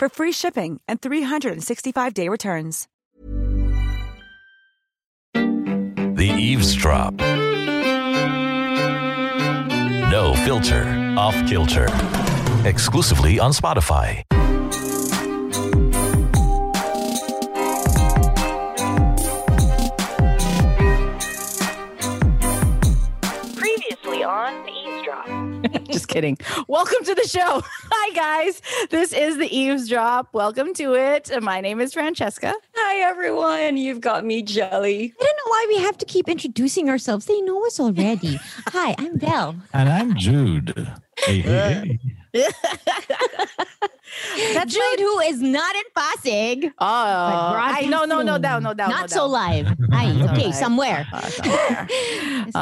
for free shipping and 365-day returns. The Eavesdrop. No filter, off kilter. Exclusively on Spotify. Just kidding. Welcome to the show. Hi, guys. This is the Eavesdrop. Welcome to it. My name is Francesca. Hi, everyone. You've got me, Jelly. I don't know why we have to keep introducing ourselves. They know us already. Hi, I'm Belle. And I'm Jude. Hey, hey, hey. That's Jude, who is not in Pasig. Oh, I, no, no, no, down, no, down. Not no, so down. live. Ay, Not okay, live. somewhere. Somewhere.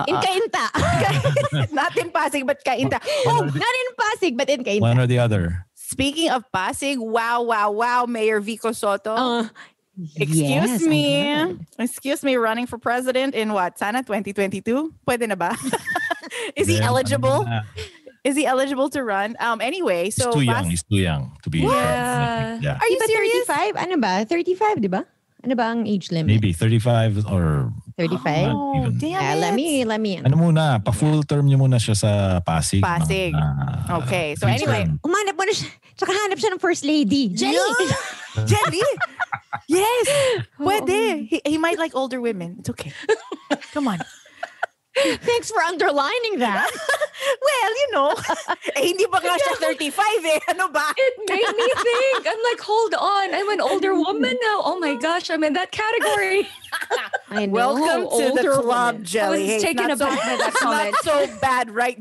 In Cainta. Not in Pasig, but Cainta. Oh, not in Pasig, but in Cainta. One or the other. speaking of Pasig, wow, wow, wow, Mayor Vico Sotto. Uh, Excuse yes, me. Excuse me, running for president in what? Sana 2022? Pwede na ba? Is he Then, eligible? Is he eligible to run? Um. Anyway, He's so too Pas- young. He's too young to be. Yeah. Yeah. Are you serious? 35? Ano ba? 35, di ba? Ano ba ang age limit? Maybe 35 or 35? Oh, damn Ah, let me, let me. ano muna, pa-full term niyo muna siya sa Pasig. Pasig. Mga, Okay, so anyway, term. Umanap mo na siya. Tsaka hanap siya ng first lady. Jenny! Jelly. yes. Pwede. He, he might like older women. It's okay. Come on. Thanks for underlining that. Well, you know. eh, hindi ba nga siya 35 eh? Ano ba? It made me think. I'm like, hold on. I'm an older woman now. Oh my gosh, I'm in that category. I know. Welcome to the older club, woman. Jelly. I was Hey, taken not so- by that comment. Not so bad, right,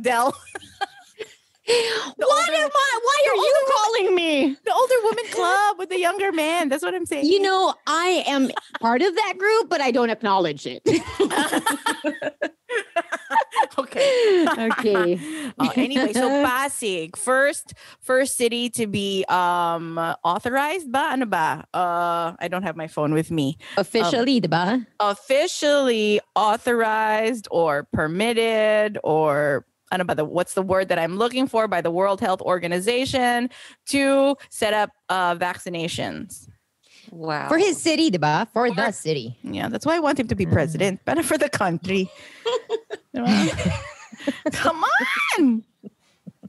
What am I? Why are you calling me? The older woman club with the younger man. That's what I'm saying. You know, I am part of that group, but I don't acknowledge it. okay. okay. Uh, anyway, so Pasig, first first city to be um authorized ba? Ano ba? Uh, I don't have my phone with me. Officially, diba? Officially authorized or permitted or ano ba the what's the word that I'm looking for by the World Health Organization to set up uh vaccinations. Wow. For his city, diba? For the city. Yeah, that's why I want him to be president. Better for the country. Come on.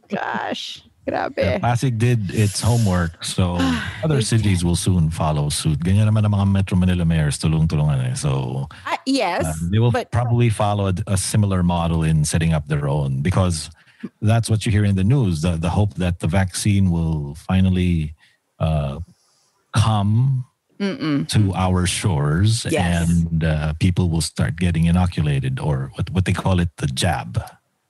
Gosh. Yeah, Grabe. Pasig did its homework, so other cities will soon follow suit. Ganyan naman ang mga Metro Manila mayors, tulong-tulungan eh. So Uh, yes, uh, they will but probably follow a, a similar model in setting up their own because that's what you hear in the news. The, the hope that the vaccine will finally uh, come to our shores Yes. and uh, people will start getting inoculated or what, what they call it the jab.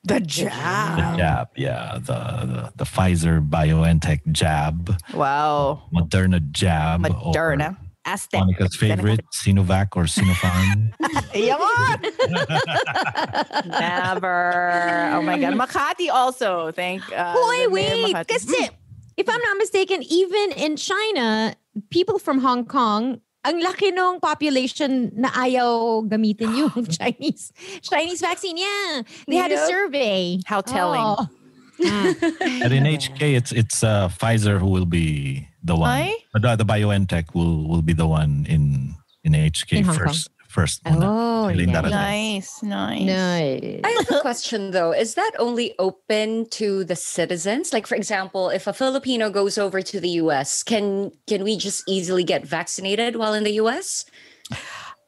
The jab. The jab. jab, yeah. The, the, the Pfizer BioNTech jab, Wow. Moderna jab. Moderna. Aztec. Monica's favorite, Sinovac or Sinopharm. Yaman. Never. Oh my God. Makati also. Thank uh, Hoy, the mayor of wait. Makati. Kasi, if I'm not mistaken, even in China, people from Hong Kong, ang laki nung population na ayaw gamitin yung Chinese Chinese vaccine. Yeah, they had a survey. How telling. Oh. But in HK, it's it's uh, Pfizer who will be the one. Ay? The, the BioNTech will will be the one in in HK In Hong first. First. muna. Oh, yeah. darating. Nice, nice. Nice. I have a question though. Is that only open to the citizens? Like for example, if a Filipino goes over to the US, can can we just easily get vaccinated while in the US?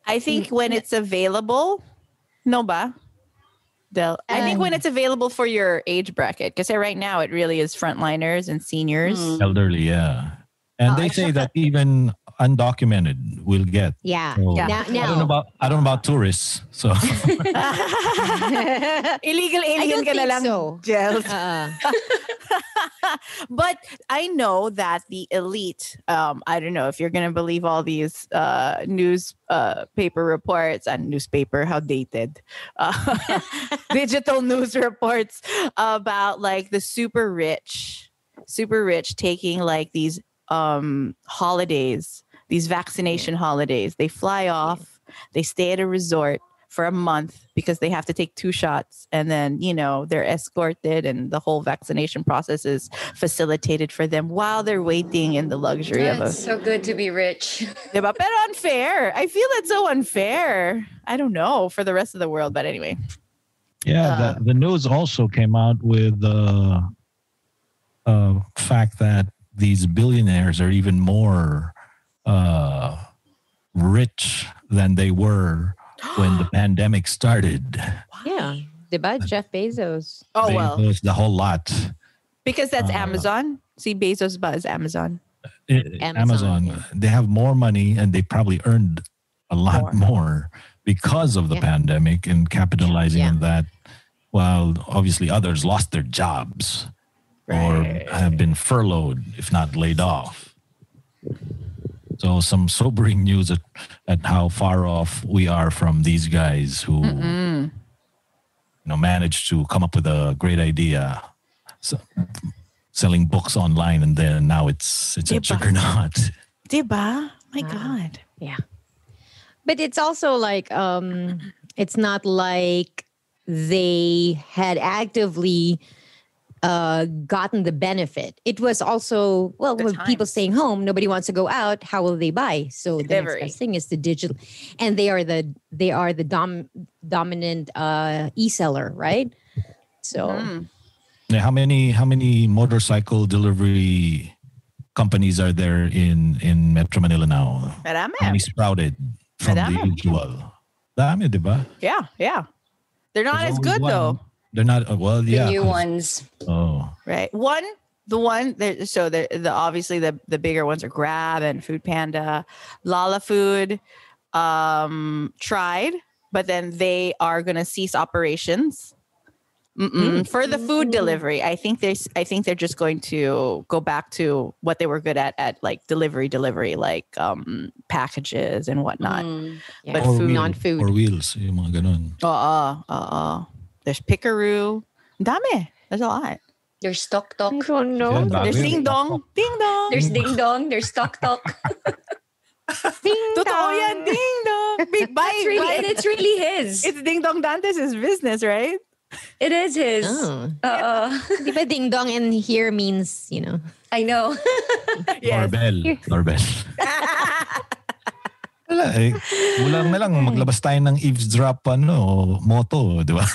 I think when it's available, no ba? Del- I think when Um, it's available for your age bracket, because right now it really is frontliners and seniors. Mm. Elderly, yeah. And Oh, they at say that even undocumented will get. Yeah. So, Yeah. Now, I don't know about I don't know about tourists. So Illegal I alien don't ka na lang, so. Jels. Uh, but I know that the elite, um, I don't know if you're going to believe all these uh, news uh, paper reports and newspaper, how dated, uh, digital news reports about like the super rich, super rich taking like these um, holidays, these vaccination holidays. They fly off, they stay at a resort for a month because they have to take two shots and then you know they're escorted and the whole vaccination process is facilitated for them while they're waiting in the luxury of a It's so good to be rich. Diba? Pero unfair. I feel that's so unfair. I don't know for the rest of the world, but anyway. yeah, Uh, the, the news also came out with the uh, fact that these billionaires are even more uh, rich than they were when the pandemic started. yeah. Diba? Jeff Bezos. Oh They well, invest the whole lot. because that's Uh, Amazon. See, Bezos buzz Amazon. I- Amazon, Amazon, yeah. they have more money and they probably earned a lot more, because of the Yeah. pandemic and capitalizing Yeah. on that. While obviously others lost their jobs or have been furloughed, if not laid off. So some sobering news at, at how far off we are from these guys who you know managed to come up with a great idea. So, selling books online and then now it's it's a juggernaut. Diba? My God. Yeah. But it's also like um it's not like they had actively uh gotten the benefit. It was also well The with people staying home, nobody wants to go out, how will they buy? So the next best thing is the digital and they are the they are the dom dominant uh e-seller, right? So Mm. Yeah, how many how many motorcycle delivery companies are there in in Metro Manila now? Marami. How many sprouted from the Madami. usual? Dami, di ba? Yeah, yeah. They're not There's as good one. though. They're not uh, well, The yeah. new 'cause- ones. Oh, Right. One, the one there so the the obviously the the bigger ones are Grab and Food Panda, Lala Food, um, tried, but then they are gonna cease operations. Mm-mm. For the food delivery, I think there's. I think they're just going to go back to what they were good at, at like delivery, delivery, like um packages and whatnot. Mm. yeah. But or food- wheel- non-food. or wheels, yung mga ganun. There's Pickaroo. Dami. There's a lot. There's Tok Tok. I don't know. Yeah, There's. Ding Dong. Ding Dong. There's Ding Dong. There's Tok Tok. Ding Totoo dong. yan, ding dong. Big bye, It's really, bye. and it's really his. It's Ding Dong Dantes' business, right? It is his. Oh. Uh, Di ba ding dong and here means, you know. I know. Doorbell. Doorbell. Wala eh. Kulang na lang maglabas tayo ng eavesdrop ano, moto, di ba?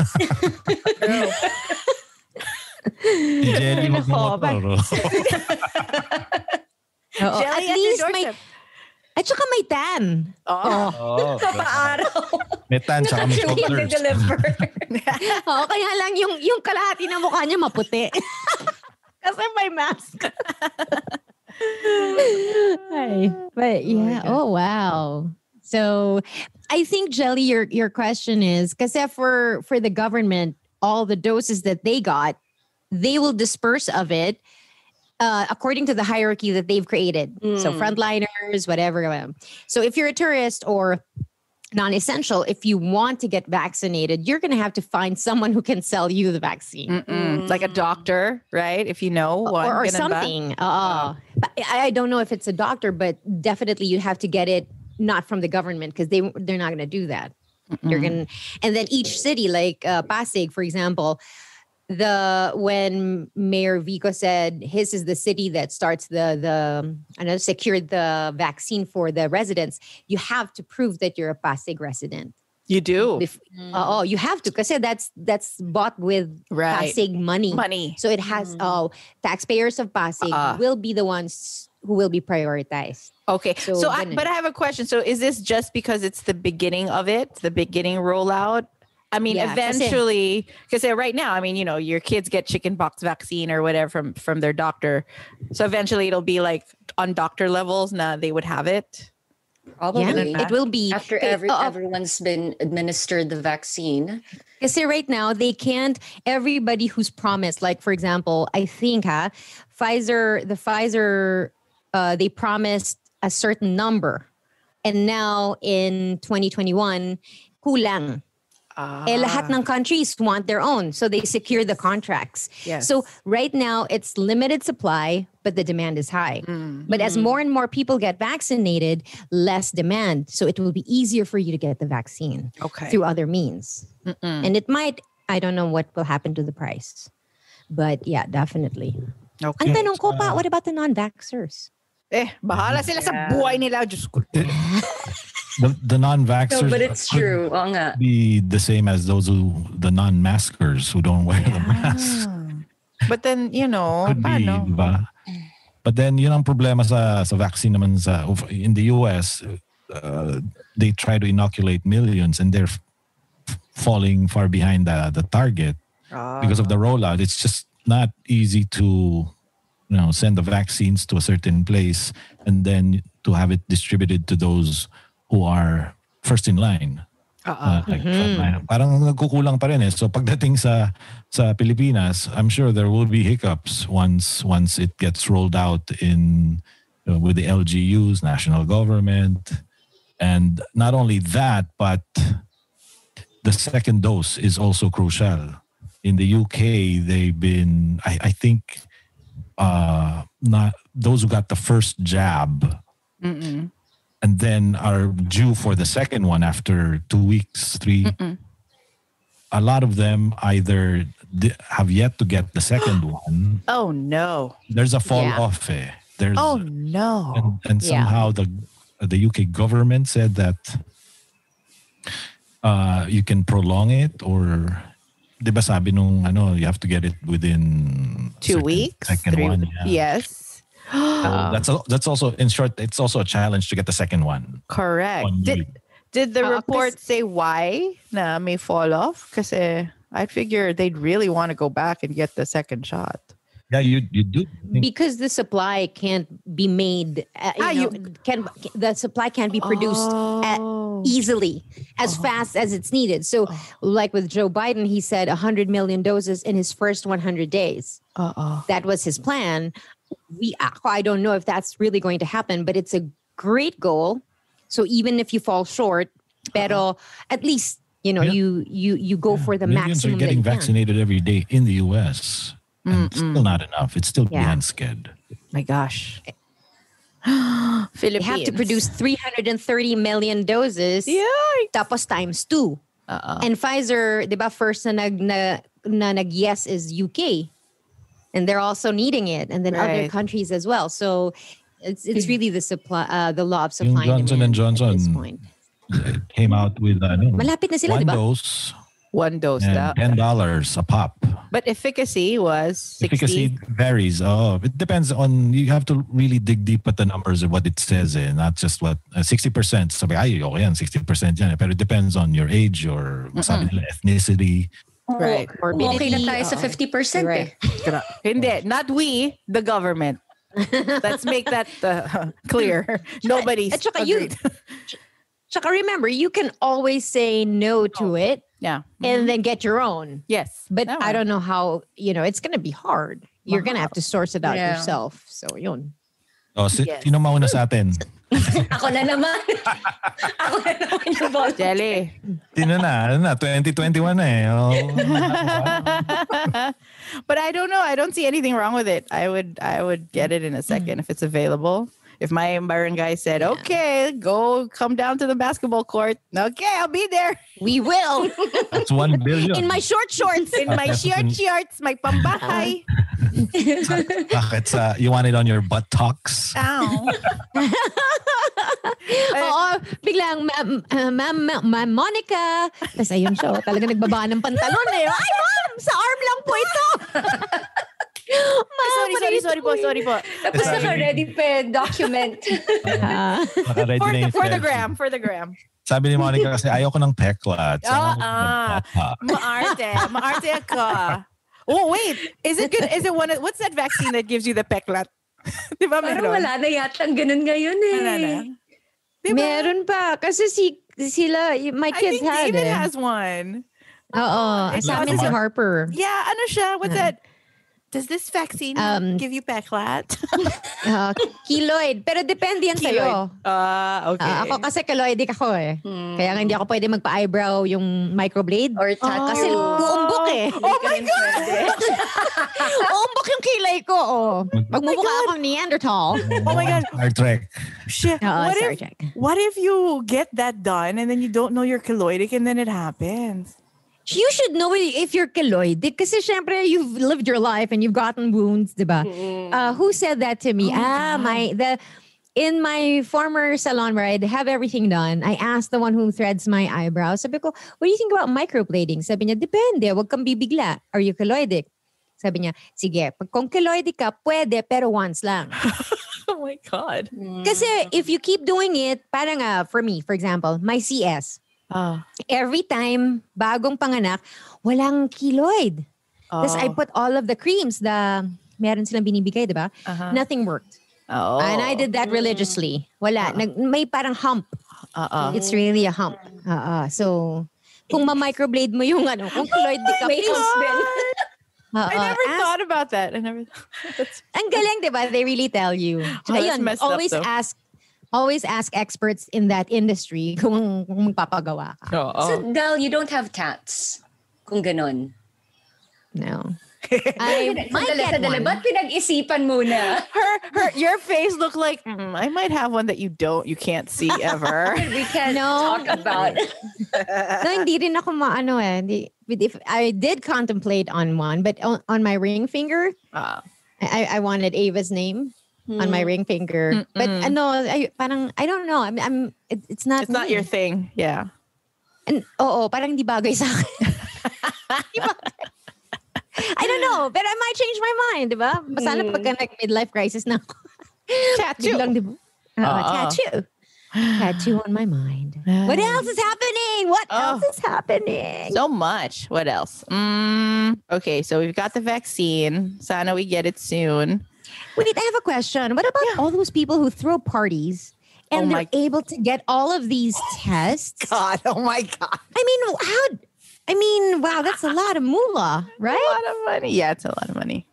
Si Jelly magmotor. Oo. Jelly At at least may, at saka may tan. Oh. Oh, Papaaraw. metan sa kami Actually, shoulders. deliver. Oo, kaya lang yung, yung kalahati ng mukha niya maputi. Kasi may mask. Ay, but yeah, oh wow. So I think Jelly, your your question is because for for the government, all the doses that they got, they will disperse of it uh, according to the hierarchy that they've created. So Mm. frontliners, whatever. So if you're a tourist or non-essential, if you want to get vaccinated, you're going to have to find someone who can sell you the vaccine Mm-mm. Like a doctor, right? If you know one. or, or something. Oo. but I I don't know if it's a doctor, but definitely you have to get it not from the government because they they're not going to do that. They're going and then each city, like uh, Pasig, for example, the when Mayor Vico said his is the city that starts the the I know secured the vaccine for the residents, you have to prove that you're a Pasig resident. You do. Bef- uh, oh, you have to because that's that's bought with Right. Pasig money. Money. So it has oh taxpayers of Pasig Ah. will be the ones who will be prioritized. Okay. So, So I, but I have a question. So is this just because it's the beginning of it, the beginning rollout? I mean, Yeah, eventually, because right now, I mean, you know, your kids get chickenpox vaccine or whatever from from their doctor. So eventually, it'll be like on doctor levels. Now they would have it. Probably. Yeah, it will be After every, uh, everyone's been administered the vaccine. I say right now they can't. Everybody who's promised, like for example, I think ha, Pfizer, the Pfizer, uh, they promised a certain number, and now in 2021, kulang. Eh, lahat ng countries want their own, so they secure the contracts. Yes. So right now it's limited supply, but the demand is high. But as more and more people get vaccinated, less demand. So it will be easier for you to get the vaccine Okay. through other means. And it might, I don't know what will happen to the price. But yeah, definitely. Okay. Ang tanong ko pa, what about the non-vaxxers? Eh, bahala sila sa buhay nila. Diyos ko. The, the non-vaxxers No, but it's could true. Oo nga. be the same as those who the non-maskers who don't wear the mask. But then, you know, Could be, paano? diba? But then yun ang problema sa sa vaccine naman sa in the US uh, they try to inoculate millions and they're f- falling far behind the the target because of the rollout. It's just not easy to you know send the vaccines to a certain place and then to have it distributed to those who are first in line. Uh, like frontline. Parang nagkukulang pa rin eh. So pagdating sa sa Pilipinas, I'm sure there will be hiccups once once it gets rolled out in uh, with the LGUs, national government, and not only that, but the second dose is also crucial. In the UK, they've been, I, I think, uh, not those who got the first jab and then are due for the second one after two weeks, 3 A lot of them either have yet to get the second one. Oh, no. There's a fall Yeah. off. Eh. There's Oh, no. and, and Yeah. somehow the the UK government said that uh, you can prolong it or di ba sabi nung ano you have to get it within Two weeks? second Three- one yeah. Yes. So that's al- that's also in short it's also a challenge to get the second one Correct. One Did, did the Ah, report say why na may fall off? Kasi I figure they'd really want to go back and get the second shot. yeah you you do think Because the supply can't be made, uh, you Ah, know, you- can the supply can't be produced at, Oh. easily as fast as it's needed. So, like with Joe Biden, he said 100 million doses in his first 100 days. Uh-oh. That was his plan. We, I don't know if that's really going to happen, but it's a great goal. So even if you fall short, pero uh-huh. at least you know Yeah. you you you go for the millions are maximum. that getting you can. vaccinated every day in the US and it's still not enough it's still Yeah. behind schedule My gosh. Eh. They Philippines. have to produce 330 million doses. Yikes. Tapos times two. Uh-uh. And Pfizer, di ba, first na nag, na, na nag-yes is UK. And they're also needing it. And then other countries as well. So it's it's really the supply, uh, the law of Yung supply and Johnson and demand at this Johnson point. came out with ano, Malapit na sila, one di ba? dose One dose. and ten dollars a pop. But efficacy was 60. Efficacy varies. Oh, it depends on. You have to really dig deep at the numbers of what it says, eh, not just what sixty percent. Sabi ay okay yan, sixty percent yan. eh. Pero it depends on your age, your sabi nila, ethnicity. Right. Okay na tayo sa Oo. 50% Right. eh. Hindi, not we, the government. Let's make that uh, clear. Nobody's At saka you- agreed. Tsaka remember, you can always say no to it yeah. and then get your own. Yes. But I don't know how, you know, it's going to be hard. You're going to have to source it out Yeah. yourself. So, yun. Oh, si, Yes. Sino mauna sa atin? Ako na naman. Ako na naman yung volunteer. Jelly. Sino na? Ano na? 2021 na eh. Oh. but I don't know. I don't see anything wrong with it. I would I would get it in a second if it's available. If my barangay said, "Okay, go come down to the basketball court," okay, I'll be there We will. That's 1 billion. In my short shorts. in my short shorts, my pambahay. Bakit sa, you want it on your buttocks? Ow. Oo, biglang, ma'am, uh, ma'am, ma'am, ma'am Monica. Tapos ayun siya, oh, talaga nagbabaan ng pantalon eh. Ay, ma'am, sa arm lang po ito. ma'am, sorry, sorry, sorry po, sorry po. Tapos naka-ready pa document. Ah. Naka-ready For, na the, yung for the gram, for the gram. Sabi ni Monica kasi ayoko ng peklat. Ah, Sana ah. mag-buttock. Maarte. Maarte ako. Oh, wait. Is it good? Is it one of, what's that vaccine that gives you the peklat? Di ba Parang meron? wala na yata ganun ngayon eh. Wala na. Di ba? Meron pa. Kasi si, sila, y- my I kids think had David eh. has one. Oo. It's Sa amin not si Harper. Yeah, ano siya? What's that? Does this vaccine Um, give you peklat? Ah, keloid. Pero depende yan sa'yo. Ah, okay. Ah, ako kasi keloidic ako eh. Hmm. Kaya nga hindi ako pwede magpa-eyebrow yung microblade. Or tattoo. Kasi uumbok eh. Oh my God! uumbok yung kilay ko. Oh. Magmumukha akong Neanderthal. Oh my God. Star Trek. Shit. Oo, what, Star if, Trek. what if you get that done and then you don't know you're keloidic and then it happens? You should know if you're keloidic kasi syempre you've lived your life and you've gotten wounds, di ba? Uh, who said that to me? ah, my the in my former salon where I'd have everything done, I asked the one who threads my eyebrows, sabi ko, what do you think about microblading? Sabi niya, depende, wag kang bibigla. Are you keloidic? Sabi niya, sige, pag kung keloidic ka, pwede, pero once lang. Oh my God. Kasi if you keep doing it, parang uh, for me, for example, my CS, Ah. every time bagong panganak, walang keloid. Tapos I Oh. put all of the creams, the meron silang binibigay, di ba? Uh-huh. Nothing worked. Oh. And I did that religiously. Wala. Nag, may parang hump. Uh-uh. It's really a hump. Uh, so, kung ma-microblade mo yung ano, kung keloid di ka, May please. husband. Uh, I never ask- thought about that. I never. That's, Ang galing, di ba? They really tell you. Oh, Ayun, messed up, always though. ask always ask experts in that industry kung, kung magpapagawa ka. oh, So, Dal, you don't have tats. Kung ganon. No. I might Sandali, get sandali. one. Ba't pinag-isipan muna? her, her, your face looked like "Mm, I might have one that you don't, you can't see ever. We can't No. talk about no, hindi rin ako maano eh. Hindi, if I did contemplate on one, but on, on my ring finger, Ah. I, I wanted Ava's name on my ring finger. But ano, I, parang, I don't know. I'm, I'm it, it's not it's not your thing. Yeah. And, oo, parang di bagay sa akin. I don't know. But I might change my mind, di ba? Sana pagka nag-midlife crisis na ako. Tattoo. Biglang, di ba? Oo. tattoo. Tattoo on my mind. What else is happening? What Oh. else is happening? So much. What else? Mm, okay, so we've got the vaccine. Sana we get it soon. Wait, I have a question. What about all those people who throw parties and Oh they're able to get all of these tests? God, oh my God. I mean, how? I mean, wow, that's a lot of moolah, right? A lot of money. Yeah, it's a lot of money.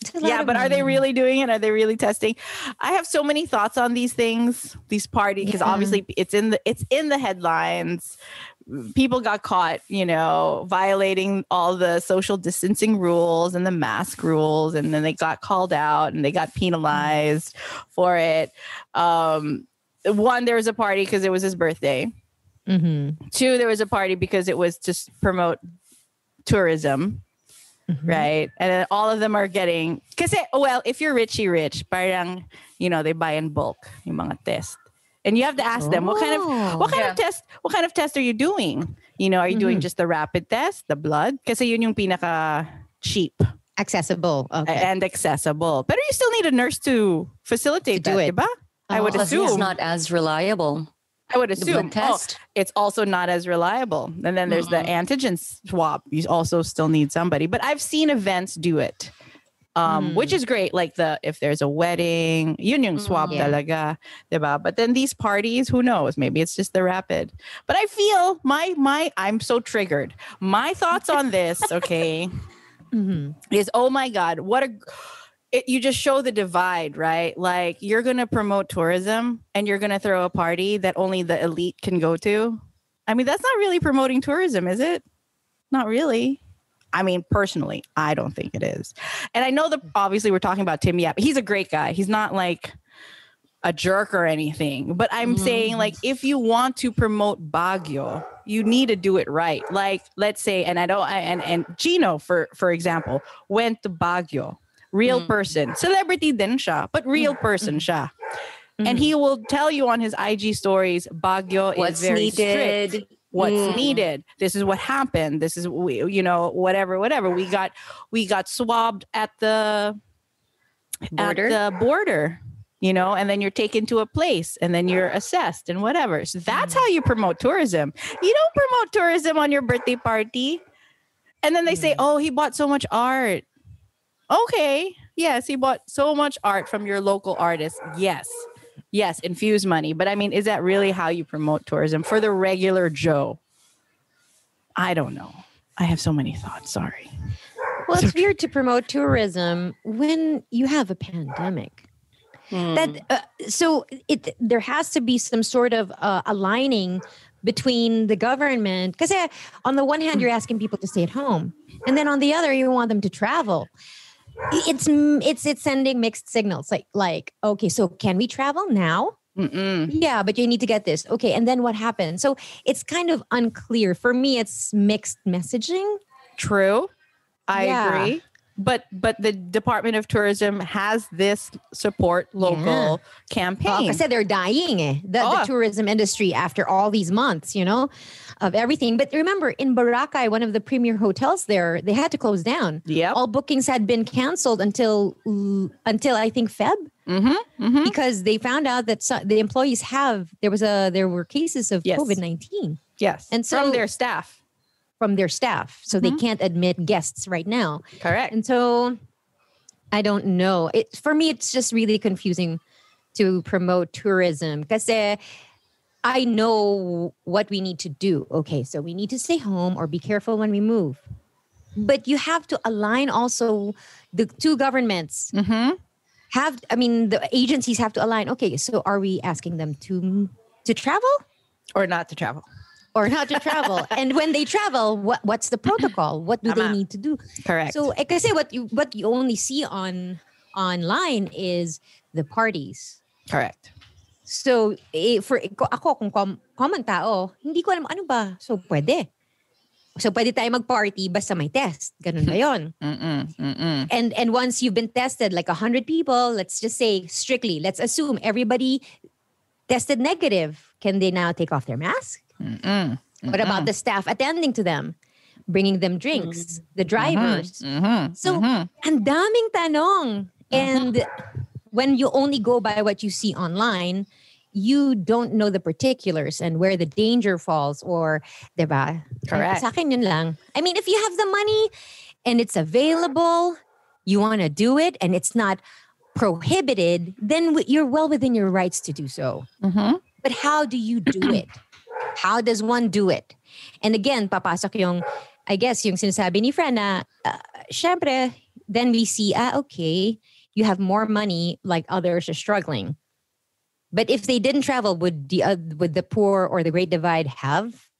It's a lot Yeah, but are they really doing it? Are they really testing? I have so many thoughts on these things, these parties, because Yeah. obviously it's in the it's in the headlines. People got caught, you know, violating all the social distancing rules and the mask rules, and then they got called out and they got penalized for it. Um, one, there was a party because it was his birthday. Mm-hmm. Two, there was a party because it was to promote tourism, Mm-hmm. right? And then all of them are getting, because, well, if you're richy rich, parang, you know, they buy in bulk yung mga test. And you have to ask them, what kind of, what kind of oh. test, what kind of test are you doing? You know, are you doing mm-hmm. just the rapid test, the blood? Kasi yun yung pinaka cheap Accessible. Okay. and accessible. But you still need a nurse to facilitate To do that, it. diba? I would oh. Plus, assume. it's not as reliable. I would The assume blood test. oh, it's also not as reliable. And then there's the antigen swab. You also still need somebody. But I've seen events do it, um, which is great. Like the if there's a wedding, yun yung swab Yeah. talaga, diba? But then these parties, who knows? Maybe it's just the rapid. But I feel my my I'm so triggered. My thoughts on this, okay, Mhm. is oh my god, what a it, you just show the divide, right? Like you're going to promote tourism and you're going to throw a party that only the elite can go to. I mean, that's not really promoting tourism, is it? Not really. I mean, personally, I don't think it is. And I know that obviously we're talking about Tim Yap. He's a great guy. He's not like a jerk or anything. But I'm Mm-hmm. saying, like, if you want to promote Baguio, you need to do it right. Like, let's say, and I don't, I, and and Gino, for for example, went to Baguio, real Mm. person, celebrity din siya, but real person siya. And he will tell you on his IG stories, Baguio What's is very needed? strict. What's Mm. needed? This is what happened. This is we, you know, whatever, whatever. We got we got swabbed at the Border? at the border, you know, and then you're taken to a place and then you're assessed and whatever. So that's how you promote tourism. You don't promote tourism on your birthday party. And then they say, oh, he bought so much art. Okay. Yes, he bought so much art from your local artist. Yes. Yes, infuse money. But I mean, is that really how you promote tourism for the regular Joe? I don't know. I have so many thoughts. Sorry. Well, it's weird to promote tourism when you have a pandemic. That uh, so it there has to be some sort of uh, aligning between the government because on the one hand you're asking people to stay at home, and then on the other you want them to travel. It's it's it's sending mixed signals. Like like okay, so can we travel now? Mm-mm. Yeah, but you need to get this. Okay, and then what happens? So it's kind of unclear. For me, it's mixed messaging. True. I Yeah. agree. But but the Department of Tourism has this support local campaign. Oh, campaign. kasi they're dying eh, the, Oh. the tourism industry after all these months, you know, of everything. But remember, in Boracay, one of the premier hotels there, they had to close down. Yeah, All bookings had been canceled until until I think Feb mm-hmm, mm-hmm. because they found out that so, the employees have there was a there were cases of Yes. COVID nineteen Yes. And so, from their staff. From their staff, so they can't admit guests right now. Correct. And so I don't know. It for me it's just really confusing to promote tourism because I know what we need to do. Okay, so we need to stay home or be careful when we move. But you have to align also the two governments. mm-hmm. Have I mean the agencies have to align. Okay, so are we asking them to to travel Or not to travel. Or not to travel? and when they travel, what what's the protocol? What do they need to do? Correct. So, eh, say what you what you only see on online is the parties. Correct. So, eh, for ko- ako kung com- common tao, hindi ko alam ano ba. So, pwede. So, pwede tayo mag-party basta may test. Ganun ba. Mm-mm. And and once you've been tested, like 100 people, let's just say strictly, let's assume everybody tested negative. Can they now take off their mask? Mm-mm. What about the staff attending to them? Bringing them drinks, the drivers. Mm-hmm. So, ang daming tanong. And when you only go by what you see online, you don't know the particulars and where the danger falls or, diba? Correct. Sa akin yun lang. I mean, if you have the money and it's available, you want to do it and it's not prohibited, then w- you're well within your rights to do so. Mm-hmm. But how do you do it? How does one do it? And again, papasok yung, I guess, yung sinasabi ni Fran na, uh, syempre, then we see, ah, okay, you have more money like others are struggling. But if they didn't travel, would the uh, would the poor or the Great Divide have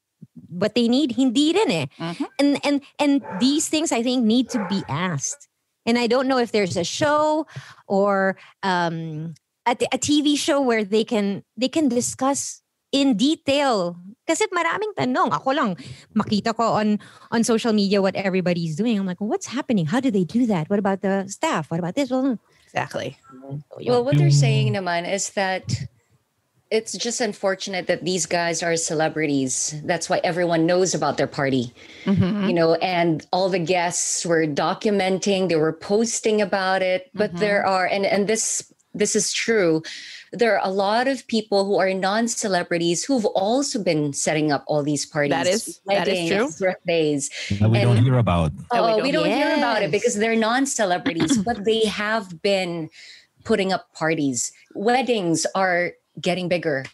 what they need? Hindi rin eh. Mhm. And and and these things I think need to be asked. And I don't know if there's a show or um, a, a TV show where they can they can discuss in detail. Kasi maraming tanong. Ako lang, makita ko on on social media what everybody's doing. I'm like, what's happening? How do they do that? What about the staff? What about this? Well, Exactly. Well, what they're saying, naman, is that it's just unfortunate that these guys are celebrities. That's why everyone knows about their party, Mm-hmm. you know, and all the guests were documenting, they were posting about it. But there are, and and this this is true. There are a lot of people who are non-celebrities who've also been setting up all these parties. That is- that is true. weddings, birthdays. that we don't hear about. That we Oh, don't- we don't hear about it because they're non-celebrities, but they have been putting up parties. Weddings are getting bigger.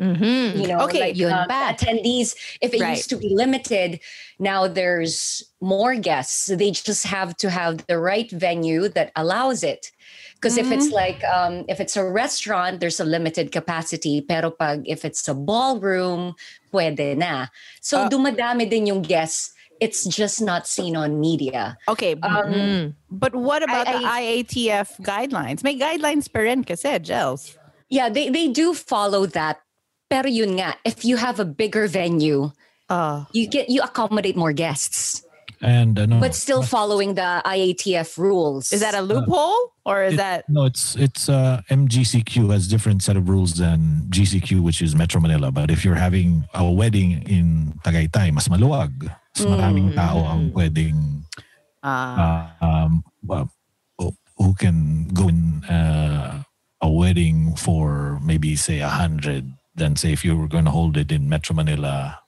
Mhm. you know Okay, like um, attendees if it Right. used to be limited now there's more guests they just have to have the right venue that allows it because if Mm-hmm. it's like um, if it's a restaurant there's a limited capacity pero pag if it's a ballroom pwede na so Ah. dumadami din yung guests it's just not seen on media Okay, um, Mm. but what about the I- IATF guidelines? May guidelines pa rin kasi, Gels. yeah they, they do follow that pero yun nga if you have a bigger venue Uh, you get you accommodate more guests And ano, but still following the IATF rules. is that a loophole or is it- that no? It's it's uh, MGCQ has different set of rules than GCQ, which is Metro Manila. But if you're having a wedding in Tagaytay, mas maluwag. Mas maraming tao ang pwedeng uh, uh, um, well, who- who can go in uh, a wedding for maybe say a hundred than say if you were going to hold it in Metro Manila,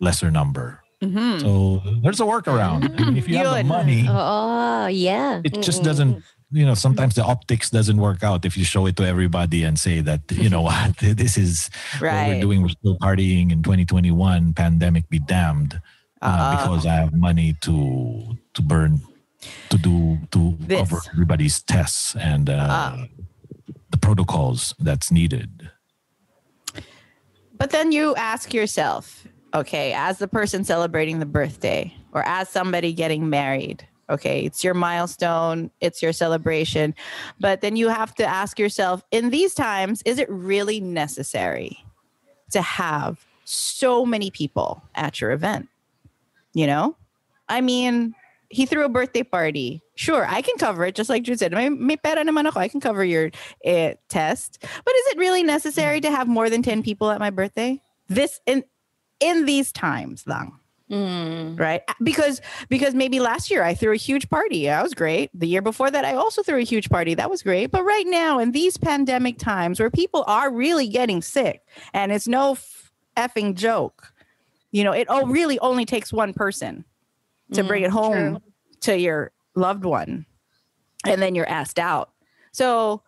lesser number. mhm. So there's a workaround. I mean, if you have the money, Oh, yeah. it just doesn't. You know, sometimes the optics doesn't work out if you show it to everybody and say that you know what this is right. what we're doing. We're still partying in 2021. Pandemic be damned, uh, Ah. because I have money to to burn to do to This. cover everybody's tests and uh, Ah. the protocols that's needed. But then you ask yourself, okay, as the person celebrating the birthday or as somebody getting married, okay, it's your milestone, it's your celebration. But then you have to ask yourself, in these times, is it really necessary to have so many people at your event? You know? I mean, he threw a birthday party. Sure, I can cover it, just like Drew said. May, may pera naman ako. I can cover your uh, test. But is it really necessary to have more than 10 people at my birthday? This in in these times lang. Right? Because because maybe last year I threw a huge party. That was great. The year before that I also threw a huge party. That was great. But right now in these pandemic times where people are really getting sick and it's no f- effing joke. You know, it all really only takes one person to bring it home to your loved one and then you're asked out. So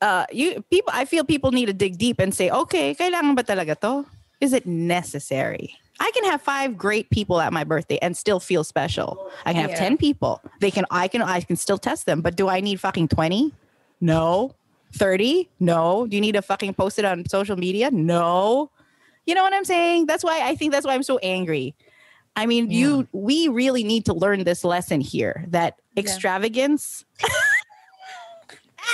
uh you people i feel people need to dig deep and say okay kailangan ba talaga to? Is it necessary? I can have five great people at my birthday and still feel special. I can have 10 people. They can i can i can still test them but do i need fucking 20 no. 30 no. Do you need to fucking post it on social media? No. You know what i'm saying? That's why i think that's why i'm so angry I mean, you we really need to learn this lesson here that extravagance.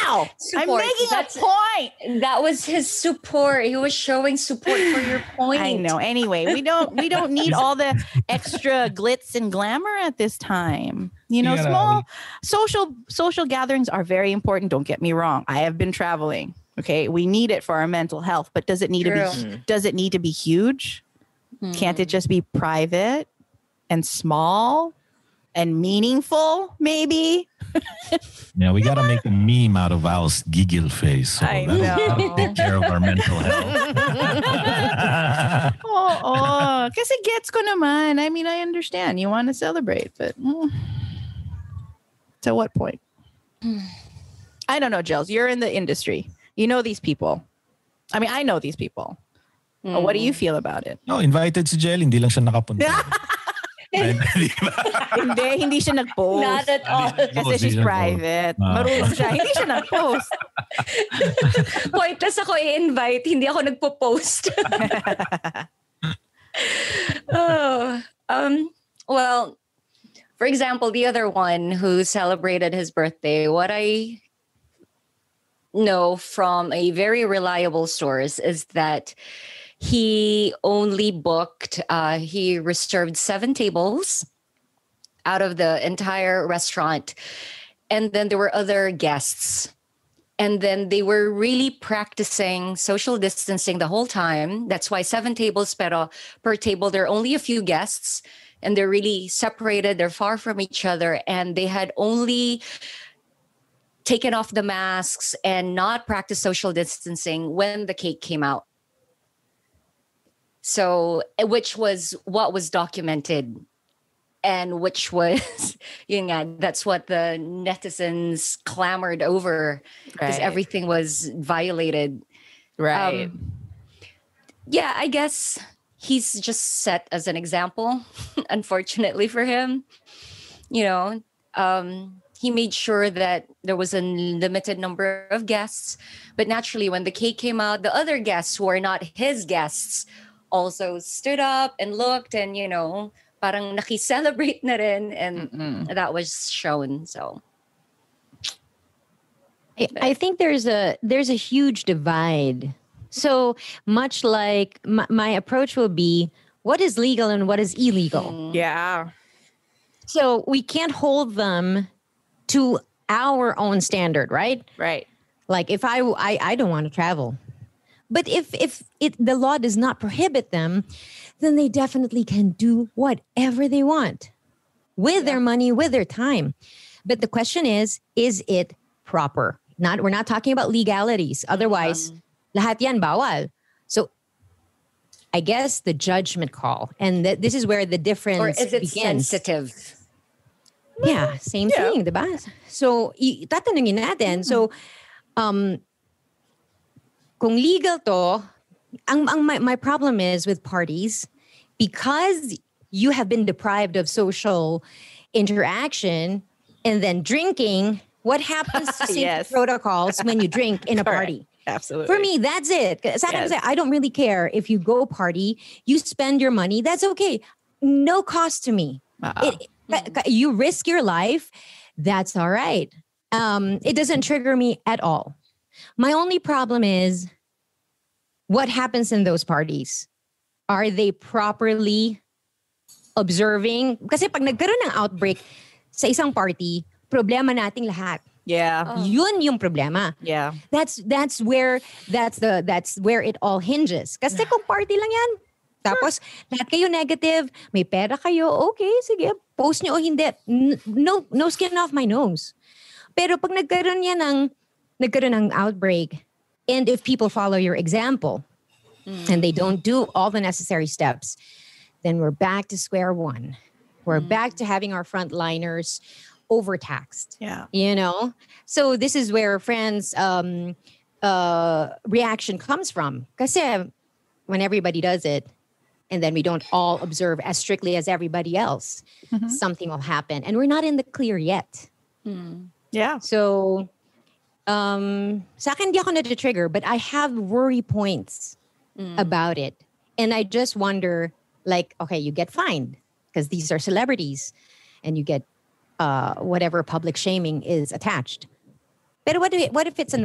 Ow! I'm making That's- a point. that was his support. He was showing support for your point. I know. Anyway, we don't we don't need all the extra glitz and glamour at this time. You know, Yeah, small we- social social gatherings are very important. Don't get me wrong. I have been traveling. Okay, we need it for our mental health, but does it need to be does it need to be huge? Can't it mm-hmm. just be private and small and meaningful? Maybe. Yeah, we got to make a meme out of Al's giggle face. So I that'll know. take care of our mental health. oh, oh, Kasi gets ko naman. I mean, I understand. You want to celebrate, but mm, to what point? I don't know, Gels. You're in the industry. You know these people. I mean, I know these people. Uh, What do you feel about it? no, invited si Jelly, hindi lang siya nakapunta. Di ba? hindi, hindi siya nag-post. Not at all. Kasi Oh, she's di na po. private. Ah. Marunong siya. Hindi siya nag-post. Pointless ako i-invite, hindi ako nagpo-post. oh, um, well, for example, the other one who celebrated his birthday, what I know from a very reliable source is that he only booked, uh, he reserved seven tables out of the entire restaurant. And then there were other guests. And then they were really practicing social distancing the whole time. That's why seven tables pero per table. There are only a few guests and they're really separated. They're far from each other. And they had only taken off the masks and not practiced social distancing when the cake came out so eh, which was what was documented and which was yun nga, that's what the netizens clamored over because Right. everything was violated Right. Um, yeah, I guess he's just set as an example, unfortunately for him. You know, um, he made sure that there was a limited number of guests. But naturally, when the cake came out, the other guests who are not his guests also stood up and looked and, you know, parang naki-celebrate na rin. And Mm-mm. that was shown. So, I, I think there's a there's a huge divide. So much like my, my approach will be what is legal and what is illegal. Mm-hmm. Yeah. So we can't hold them to our own standard, right? Right. Like if I I, I don't want to travel. But if if it the law does not prohibit them, then they definitely can do whatever they want with their money, with their time. But the question is, is it proper? Not we're not talking about legalities. Otherwise, lahat yan bawal. So I guess the judgment call, and th- this is where the difference or is it begins. sensitive? Yeah, same Yeah. thing, diba? So, tatanungin natin. So, um, kung legal to, ang, ang my, my problem is with parties, because you have been deprived of social interaction and then drinking, what happens to safety Yes. protocols when you drink in a Correct. party? Absolutely. For me, that's it. Akin Yes. I don't really care if you go party, you spend your money, that's okay. No cost to me. Uh-uh. It, ka- you risk your life, that's all right. Um, it doesn't trigger me at all. My only problem is what happens in those parties. Are they properly observing? Kasi pag nagkaroon ng outbreak sa isang party, problema nating lahat. yeah. Yun yung problema Yeah. that's that's where that's the that's where it all hinges. Kasi kung party lang yan, tapos lahat kayo negative, may pera kayo, okay, sige, post nyo o hindi. No, no skin off my nose. Pero pag nagkaroon yan ng, nagkaroon ng outbreak, and if people follow your example, and they don't do all the necessary steps, then we're back to square one. We're back to having our frontliners overtaxed Yeah. you know? So this is where friends um uh reaction comes from. Kasi when everybody does it and then we don't all observe as strictly as everybody else something will happen. And we're not in the clear yet. Yeah. so um sa akin di ako na-trigger but i have worry points about it. And i just wonder like okay you get fined because these are celebrities and you get uh whatever public shaming is attached. But what if, what if it's an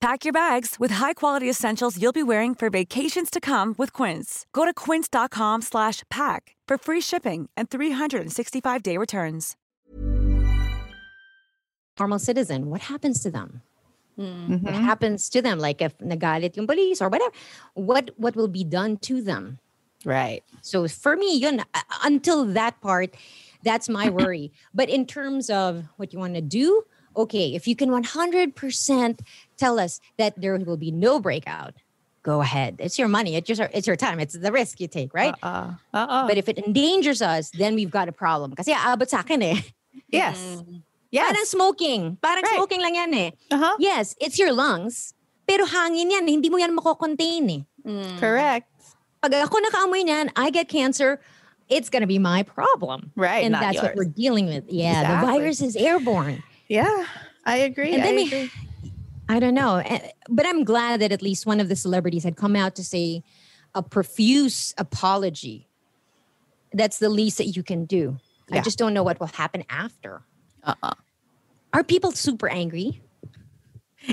Pack your bags with high-quality essentials you'll be wearing for vacations to come with Quince. Go to quince.com slash pack for free shipping and 365-day returns. normal citizen what happens to them Mm-hmm. what happens to them like if nagalit yung police or whatever what what will be done to them Right. So for me, yun, uh, until that part, that's my worry. but in terms of what you want to do, okay, if you can 100% tell us that there will be no breakout, go ahead. It's your money. It's your, it's your time. It's the risk you take, right? Uh, uh, But if it endangers us, then we've got a problem. Kasi aabot sa akin eh. yes. Parang Yes. smoking. Parang Right. smoking lang yan eh. Uh-huh. Yes, it's your lungs. Pero hangin yan. Hindi mo yan mako-contain eh. Correct. pag ako nakaamoy niyan, I get cancer, it's gonna be my problem. Right, And not that's what we're dealing with. Yeah, Exactly. the virus is airborne. Yeah. I agree. And I then we- agree. I don't know. eh, But I'm glad that at least one of the celebrities had come out to say a profuse apology. That's the least that you can do. I just don't know what will happen after. Uh-uh. Are people super angry?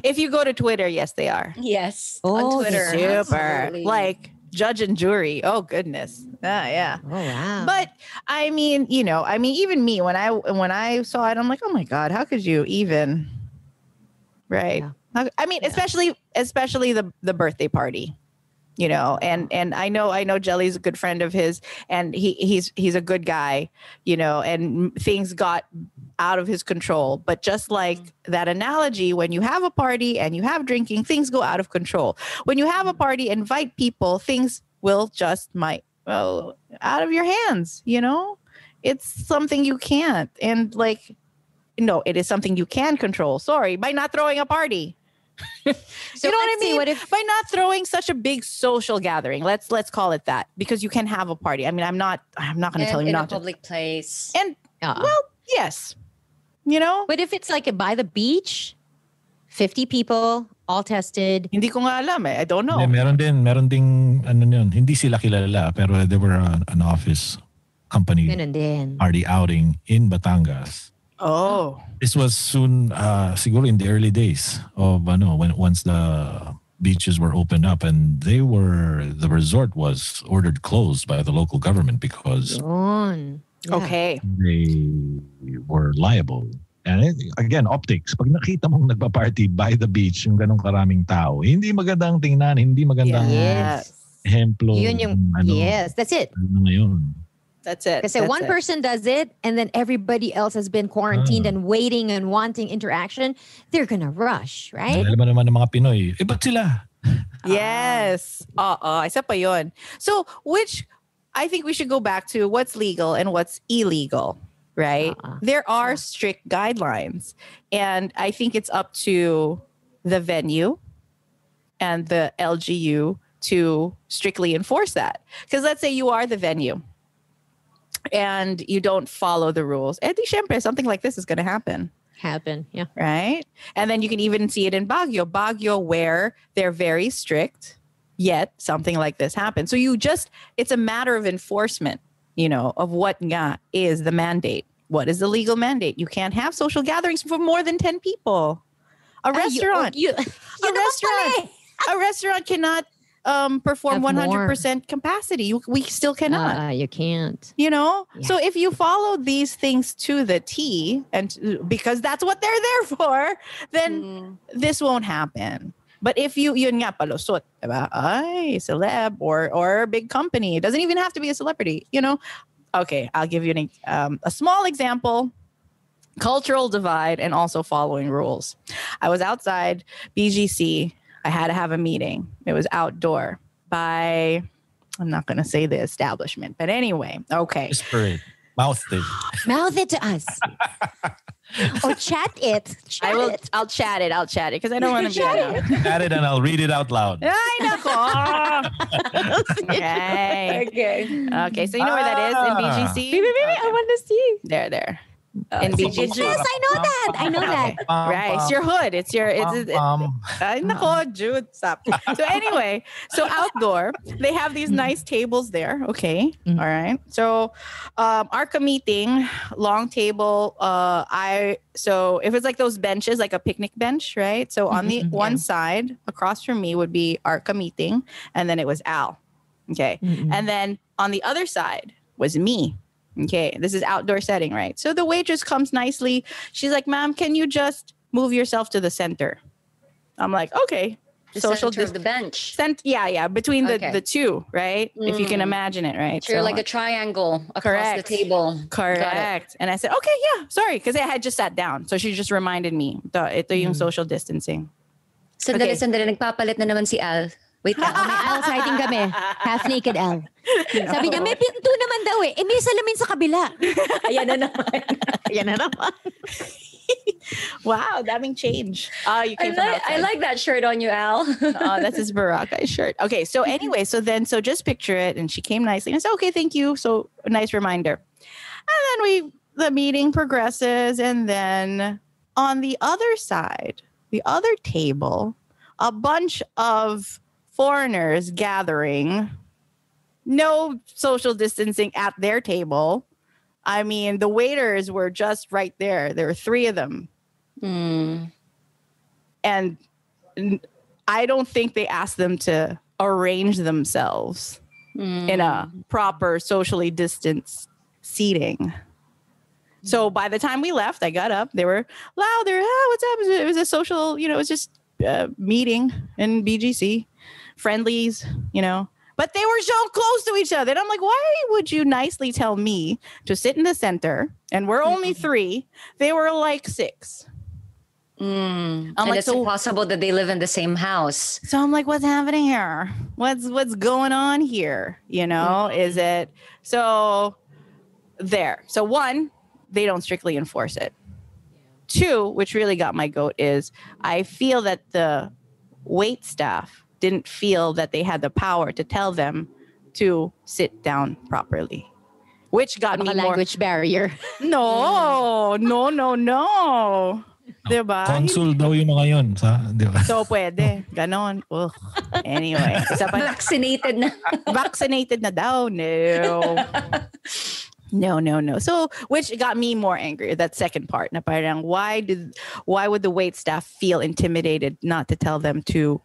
If you go to Twitter, yes, they are. Yes. Oh, on Twitter. Super. absolutely. Like judge and jury. Oh goodness. Ah, yeah. Oh wow. But I mean, you know, I mean, even me when I when I saw it, I'm like, oh my god, how could you even? Right. Yeah. I mean, especially especially the the birthday party, you know, and and I know I know Jelly's a good friend of his, and he he's he's a good guy, you know, and things got out of his control. But just like mm-hmm. that analogy, when you have a party and you have drinking, things go out of control. When you have a mm-hmm. party, invite people, things will just might well out of your hands. You know, it's something you can't, and like. No, it is something you can control. Sorry, by not throwing a party. so you know what I let's see, mean? What if by not throwing such a big social gathering, let's let's call it that, because you can have a party. I mean, I'm not I'm not going to tell you in a not to. public place. And uh, well, yes, you know, but if it's like by the beach, 50 people all tested. hindi ko nga alam eh. I don't know. Hindi, meron din, meron ding, ano yun, hindi sila kilala, pero they were uh, an office company Ganun din. party outing in Batangas. Oh, This was soon, uh, siguro in the early days of, ano, when once the beaches were opened up and they were, the resort was ordered closed by the local government because Yun. Yeah. okay. they were liable. And it, again, optics. Pag nakita mong nagpa-party by the beach, yung ganong karaming tao, hindi magandang tingnan, hindi magandang Yes. ehemplo. Yun yung, ng ano, yes, that's it. ano ngayon. That's it. Kasi That's one it. person does it and then everybody else has been quarantined Ah. and waiting and wanting interaction, they're gonna rush, right? Alam mo naman ng mga Pinoy, ba't sila? Yes. Oo, isa pa yun. So, which I think we should go back to what's legal and what's illegal, right? Uh-uh. There are strict guidelines. And I think it's up to the venue and the LGU to strictly enforce that. Because let's say you are the venue and you don't follow the rules. Eh, di syempre, something like this is going to happen Happen, yeah. right? And then you can even see it in Baguio. Baguio, where they're very strict, yet something like this happens. So you just, it's a matter of enforcement, you know, of what nga is the mandate. What is the legal mandate? You can't have social gatherings for more than 10 people. A Ah, you- restaurant, You, a restaurant, a restaurant cannot um, perform 100% capacity. You, we still cannot uh, you can't. you know Yeah. so if you follow these things to the t and because that's what they're there for then Mm. this won't happen but if you yun nga palusot diba? ay celeb or or a big company it doesn't even have to be a celebrity you know okay i'll give you an, um, a small example cultural divide and also following rules i was outside bgc i had to have a meeting it was outdoor by i'm not going to say the establishment but anyway okay Whisper it. Mouth it. Mouth it to us. or chat it. Chat I will. it. I'll chat it. I'll chat it because I don't want to be. Ano. Add it and I'll read it out loud. Ay, nako. okay. Okay. Okay. So you know where that is in. BGC? Baby, baby, I Okay. want to see. There, there. Uh, in so BGC. Yes, I know that. I know that. Right. It's your hood. It's your. It's. it- Um, Ay, nako, Jude, stop. So anyway, so outdoor, they have these nice tables there. Okay. Mm. All right. So um ARCA meeting, long table. Uh I so if it's like those benches, like a picnic bench, right? So on the Mhm, one yeah. side across from me would be ARCA meeting, and then it was Al. Okay. Mm-mm. And then on the other side was me. Okay, this is outdoor setting, right? So the waitress comes nicely. She's like, "Ma'am, can you just move yourself to the center?" I'm like, "Okay." The Social center dis- of the bench. cent- yeah, yeah, between the Okay. the two, right? If you can Mm. imagine it, right? So you're So- like a triangle across Correct. the table. Correct. And I said, "Okay, yeah, sorry," because I had just sat down. So she just reminded me, the, ito yung Mm. social distancing. Sandali, Okay. sandali. Nagpapalit na naman si Al. Wait lang. May Al sighting kami. Half naked Al. Sabi niya, may pinto naman daw eh. Eh, may salamin sa kabila. Ayan na naman. Yan na naman. Wow, daming change. Ah, you I came from like, I like that shirt on you, Al. oh, that's his Baraka shirt. Okay, so anyway, so then so just picture it, and she came nicely. And I said, okay, thank you. So nice reminder. And then we the meeting progresses, and then on the other side, the other table, a bunch of foreigners gathering, no social distancing at their table. I mean, the waiters were just right there. There were three of them. Mm. And I don't think they asked them to arrange themselves in a proper socially distanced seating. So by the time we left, I got up. They were loud. They were, ah, what's up? It was a- It was a social, you know, it was just a meeting in BGC, friendlies, you know. But they were so close to each other. And I'm like, why would you nicely tell me to sit in the center? And we're only three. They were like six. Mm. I'm and like, it's so- impossible that they live in the same house. So I'm like, what's happening here? What's what's going on here? You know, is it so there? So one, they don't strictly enforce it. Two, which really got my goat, is I feel that the wait staff didn't feel that they had the power to tell them to sit down properly. Which got me Baka more language barrier. No, no, no, no. Diba? Consul daw yung mga yun. Sa, di ba? So pwede. Ganon. Ugh. Anyway. Isa pa, Vaccinated na. vaccinated na daw. No. No, no, no. So, which got me more angry. That second part. Na parang, why did, why would the wait staff feel intimidated not to tell them to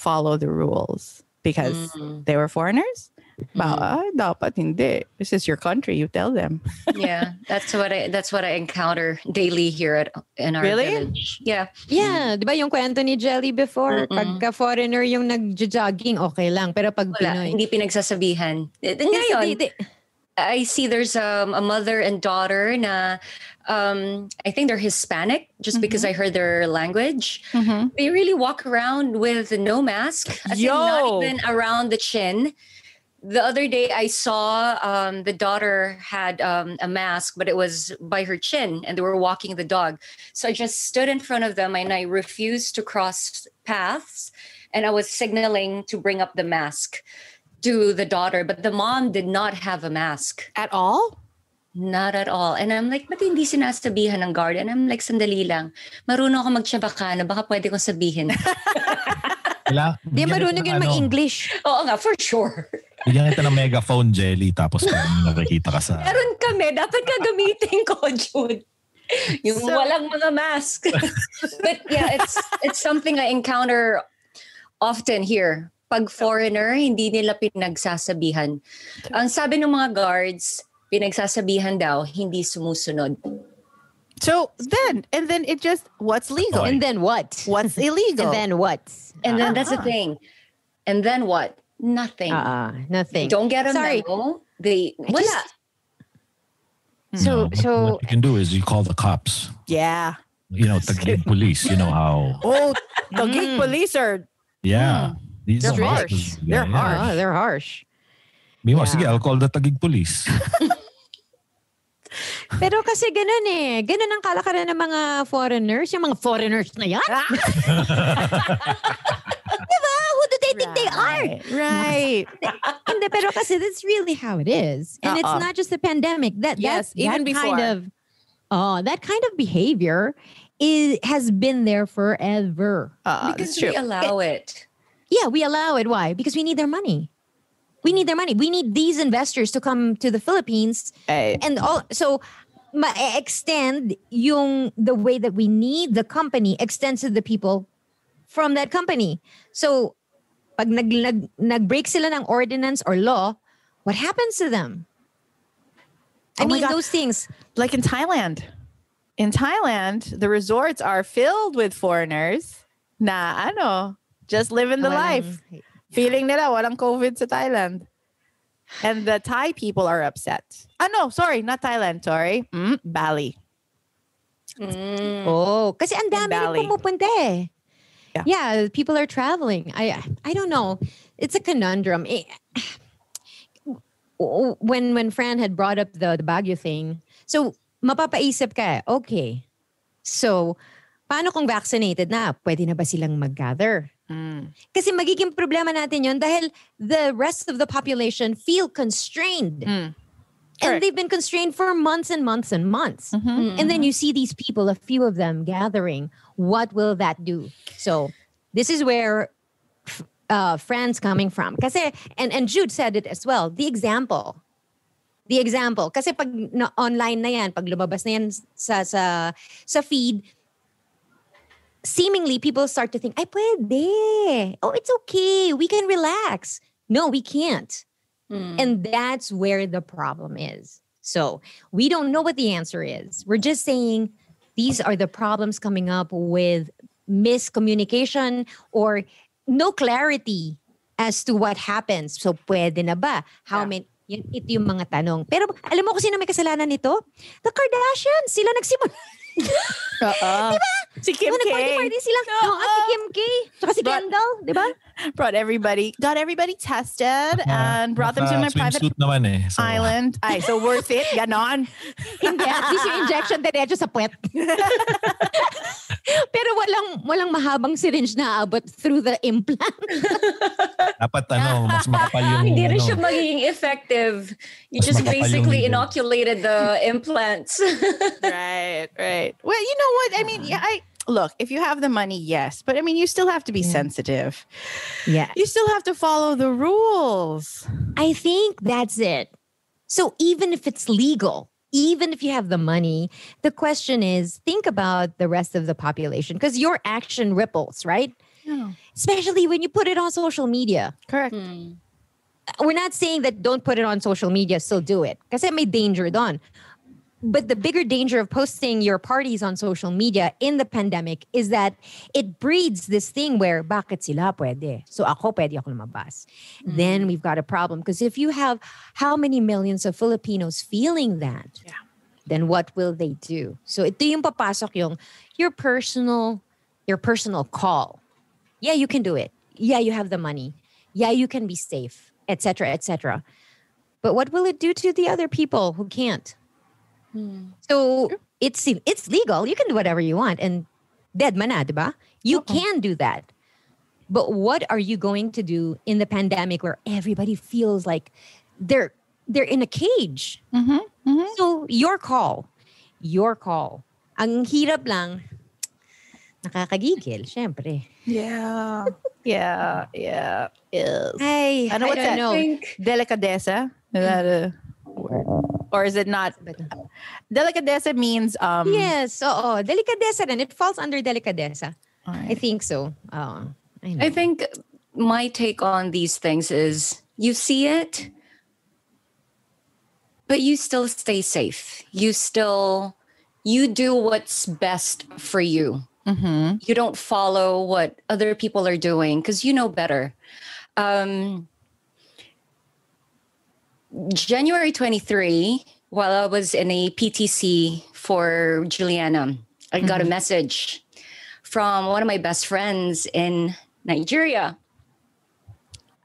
follow the rules? Because they were foreigners? Ba, ay, dapat hindi. This is your country. You tell them. yeah, that's what I that's what I encounter daily here at in our Really? village. Yeah. Yeah, di ba yung kwento ni Jelly before? Mm-mm. Pagka foreigner yung nag-jogging, okay lang. Pero pag Wala, Pinoy, hindi pinagsasabihan. Eh, Ngayon, di- di- I see there's um, a mother and daughter na um, I think they're Hispanic just because I heard their language. They really walk around with no mask, Yo! not even around the chin. The other day, I saw um, the daughter had um, a mask, but it was by her chin, and they were walking the dog. So I just stood in front of them and I refused to cross paths, and I was signaling to bring up the mask to the daughter, but the mom did not have a mask. At all? Not at all. And I'm like, ba't hindi sinasabihan ng guard? And I'm like, sandali lang. Marunong ako magtsabaka na baka pwede kong sabihin. Kailangan, di marunong ng yun ano, mag-English. Oo nga, for sure. Bigyan kita ng megaphone jelly tapos pag nakikita ka sa... Meron kami. Dapat ka gamitin ko, Jude. Yung So- walang mga mask. but yeah, it's it's something I encounter often here. Pag foreigner, hindi nila pinagsasabihan. Ang sabi ng mga guards, pinagsasabihan daw, hindi sumusunod. So then, and then it just, what's legal? And then what? What's illegal? And then what? And then that's the thing. And then what? Nothing. Uh, nothing. Don't get a Sorry. memo. They I wala. just- you So, know, but so what you can do is you call the cops. yeah. You know, Taguig police. You know how... Oh, the gig Mm. police are Yeah. These They're are harsh. Yeah, They're yeah. harsh. oh, they're harsh. Mimo, Yeah. sige, I'll call the Taguig police. Pero kasi ganun eh. Ganun ang kalakaran ng mga foreigners. Yung mga foreigners na yan. diba? Who do they think they are? Right. Hindi, pero kasi that's really how it is. And it's Uh-uh. not just the pandemic. That Yes, that, even that before. kind of oh, that kind of behavior is has been there forever. Uh, because that's true. we allow it. Yeah, we allow it. Why? Because we need their money. We need their money. We need these investors to come to the Philippines Eh, and all so ma-extend yung the way that we need the company extends to the people from that company. So pag nag, nag, nag-break sila ng ordinance or law, what happens to them? I Oh mean, those things. like in Thailand. In Thailand, the resorts are filled with foreigners na ano, just living the Walang- life. Feeling nila walang COVID sa Thailand. And the Thai people are upset. Ah, no, sorry, not Thailand, sorry. Mm, Bali. Oh, kasi ang dami rin Bali. pumupunta eh. Yeah. Yeah, people are traveling. I I don't know. It's a conundrum. Eh, when when Fran had brought up the, the Baguio thing, so mapapaisip ka, eh, okay. So, paano kung vaccinated na? Pwede na ba silang mag-gather? Mm. Kasi magiging problema natin yon dahil the rest of the population feel constrained. Mm. And Correct. they've been constrained for months and months and months. Mm-hmm. Mm. And then mm-hmm. you see these people, a few of them gathering. What will that do? So this is where f- uh, Fran's coming from. Kasi, and, and Jude said it as well. The example. the example. Kasi pag na, online na yan, pag lumabas na yan sa, sa, sa feed, seemingly people start to think, ay, pwede. Oh, it's okay. We can relax. No, we can't. Hmm. And that's where the problem is. So we don't know what the answer is. We're just saying these are the problems coming up with miscommunication or no clarity as to what happens. So pwede na ba? How many? Yun, ito yung mga tanong. Pero alam mo kung sino may kasalanan nito? The Kardashians. Sila nagsimula. Oo. Si Kim Oh, K. nag-party sila. Oo, si Kim K. Tsaka si Kendall. Di ba? Brought everybody, got everybody tested and brought them to my private naman eh. So, island. Ay, so worth it. Ganon. Hindi, at least yung injection diretso sa puwet. Pero walang walang mahabang syringe na abot through the implant. Dapat ano, mas makapal yung... Hindi rin ano, siya magiging effective. You just basically inoculated the implants. right, right. Well, you know what? I mean, yeah, I look, if you have the money, yes. But I mean, you still have to be sensitive. Yeah. You still have to follow the rules. I think that's it. So even if it's legal, even if you have the money, the question is think about the rest of the population because your action ripples, right? Especially when you put it on social media. Correct. Hmm. We're not saying that don't put it on social media, still do it. because it may danger doon. But the bigger danger of posting your parties on social media in the pandemic is that it breeds this thing where bakit sila pwede? So ako pwede ako lumabas. Mm. Then we've got a problem because if you have how many millions of Filipinos feeling that, then what will they do? So ito yung papasok yung your personal your personal call. Yeah, you can do it. Yeah, you have the money. Yeah, you can be safe, etc., etc. But what will it do to the other people who can't? Hmm. So it's it's legal. You can do whatever you want, and dead man diba? You uh-uh. can do that. But what are you going to do in the pandemic where everybody feels like they're they're in a cage? Mm-hmm, mm-hmm. So your call, your call. Ang hirap lang, nakakagigil, syempre. Yeah. Yeah. Yeah. Yes. Ay, I know I what's don't that? know. Delicadeza? Is that a word? Or is it not? Delicadeza means um Yes, oo. Delicadeza and It falls under delicadeza. I think so. Oo. I know. I think my take on these things is you see it, but you still stay safe. You still you do what's best for you. You don't follow what other people are doing because you know better. Um, January 23, while I was in a PTC for Juliana, I got a mm-hmm. message from one of my best friends in Nigeria.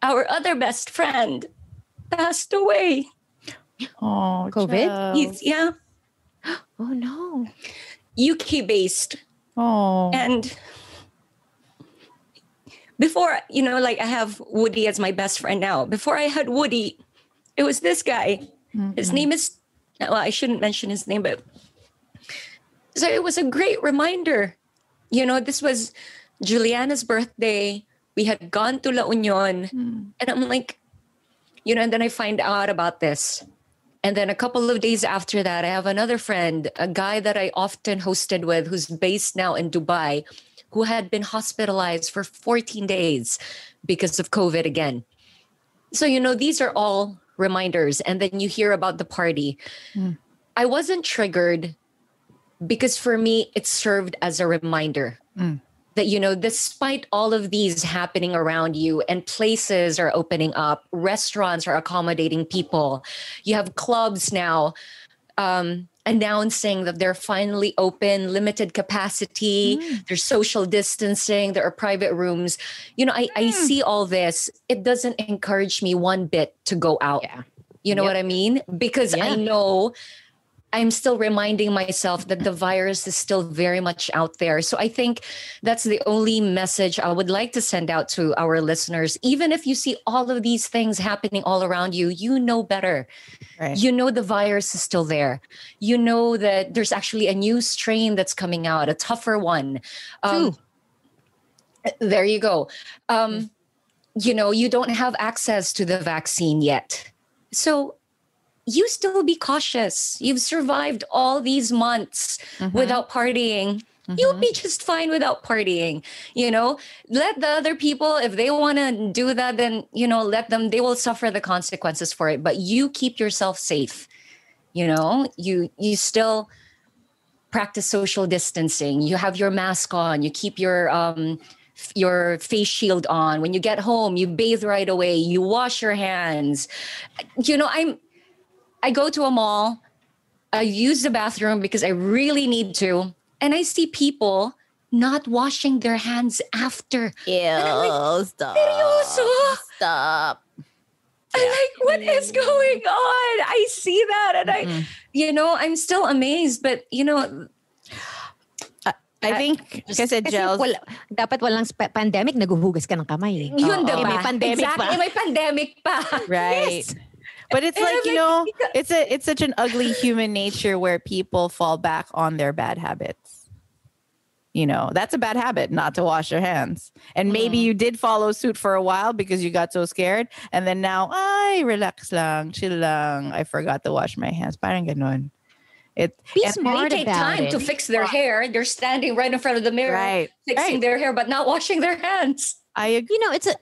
Our other best friend passed away. oh, COVID? He's, yeah, oh no. UK based. Oh. And before, you know, like I have Woody as my best friend now. Before I had Woody, it was this guy. His name is, Uh, well, I shouldn't mention his name, but so it was a great reminder. You know, this was Juliana's birthday. We had gone to La Union. Hmm. And I'm like, you know, and then I find out about this. And then a couple of days after that, I have another friend, a guy that I often hosted with, who's based now in Dubai, who had been hospitalized for 14 days because of COVID again. So, you know, these are all reminders. And then you hear about the party. I wasn't triggered because for me, it served as a reminder that you know despite all of these happening around you and places are opening up restaurants are accommodating people you have clubs now um, announcing that they're finally open limited capacity. Mm. There's social distancing. There are private rooms. You know I, I mm. see all this. It doesn't encourage me one bit to go out. Yeah. you know what i mean? Because i know I'm still reminding myself that the virus is still very much out there. So I think that's the only message I would like to send out to our listeners. Even if you see all of these things happening all around you, you know better. Right. You know the virus is still there. You know that there's actually a new strain that's coming out, a tougher one. Um, there you go. Um, you know, you don't have access to the vaccine yet. So you still be cautious. You've survived all these months Mm-hmm. without partying. You'll be just fine without partying. You know, let the other people, if they want to do that, then, you know, let them, they will suffer the consequences for it. But you keep yourself safe. You know, you, you still practice social distancing. You have your mask on, you keep your, um, f- your face shield on. When you get home, you bathe right away, you wash your hands. You know, I'm, I go to a mall, I use the bathroom because I really need to, and I see people not washing their hands after. Ew, stop. Seryoso? Stop. I'm like, what is going on? I see that, and I, you know, I'm still amazed. But you know, I think, kasi Kasi gels, wala, dapat walang spa- pandemic, naguhugas ka ng kamay. eh. yun Oo. diba? Eh, may pandemic exactly, pa. may pandemic pa. right? But it's And like I'm you like, know, it's a it's such an ugly human nature where people fall back on their bad habits. You know, that's a bad habit not to wash your hands. And maybe mm-hmm. you did follow suit for a while because you got so scared. And then now, I relax lang, chill lang. I forgot to wash my hands. Parang ganun. It, Be and- smart they take about time it. to fix their hair. They're standing right in front of the mirror, Right, fixing right. their hair, but not washing their hands. I agree. you know it's a it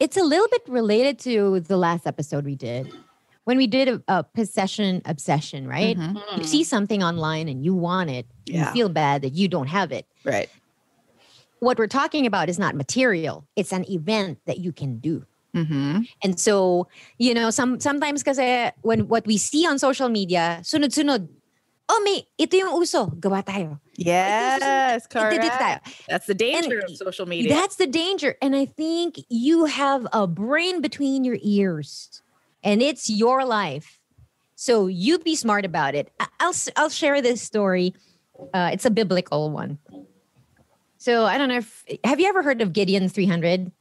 it's a little bit related to the last episode we did when we did a, a possession obsession right you see something online and you want it Yeah. you feel bad that you don't have it Right. what we're talking about is not material it's an event that you can do Mm-hmm. and so you know some sometimes because when what we see on social media sunod-sunod oh may ito yung uso gawa tayo Yes, Ito- ito tayo. That's the danger And of social media. That's the danger. And I think you have a brain between your ears and it's your life. So you be smart about it. I'll, I'll share this story. Uh, it's a biblical one. So I don't know if, have you ever heard of Gideon 300?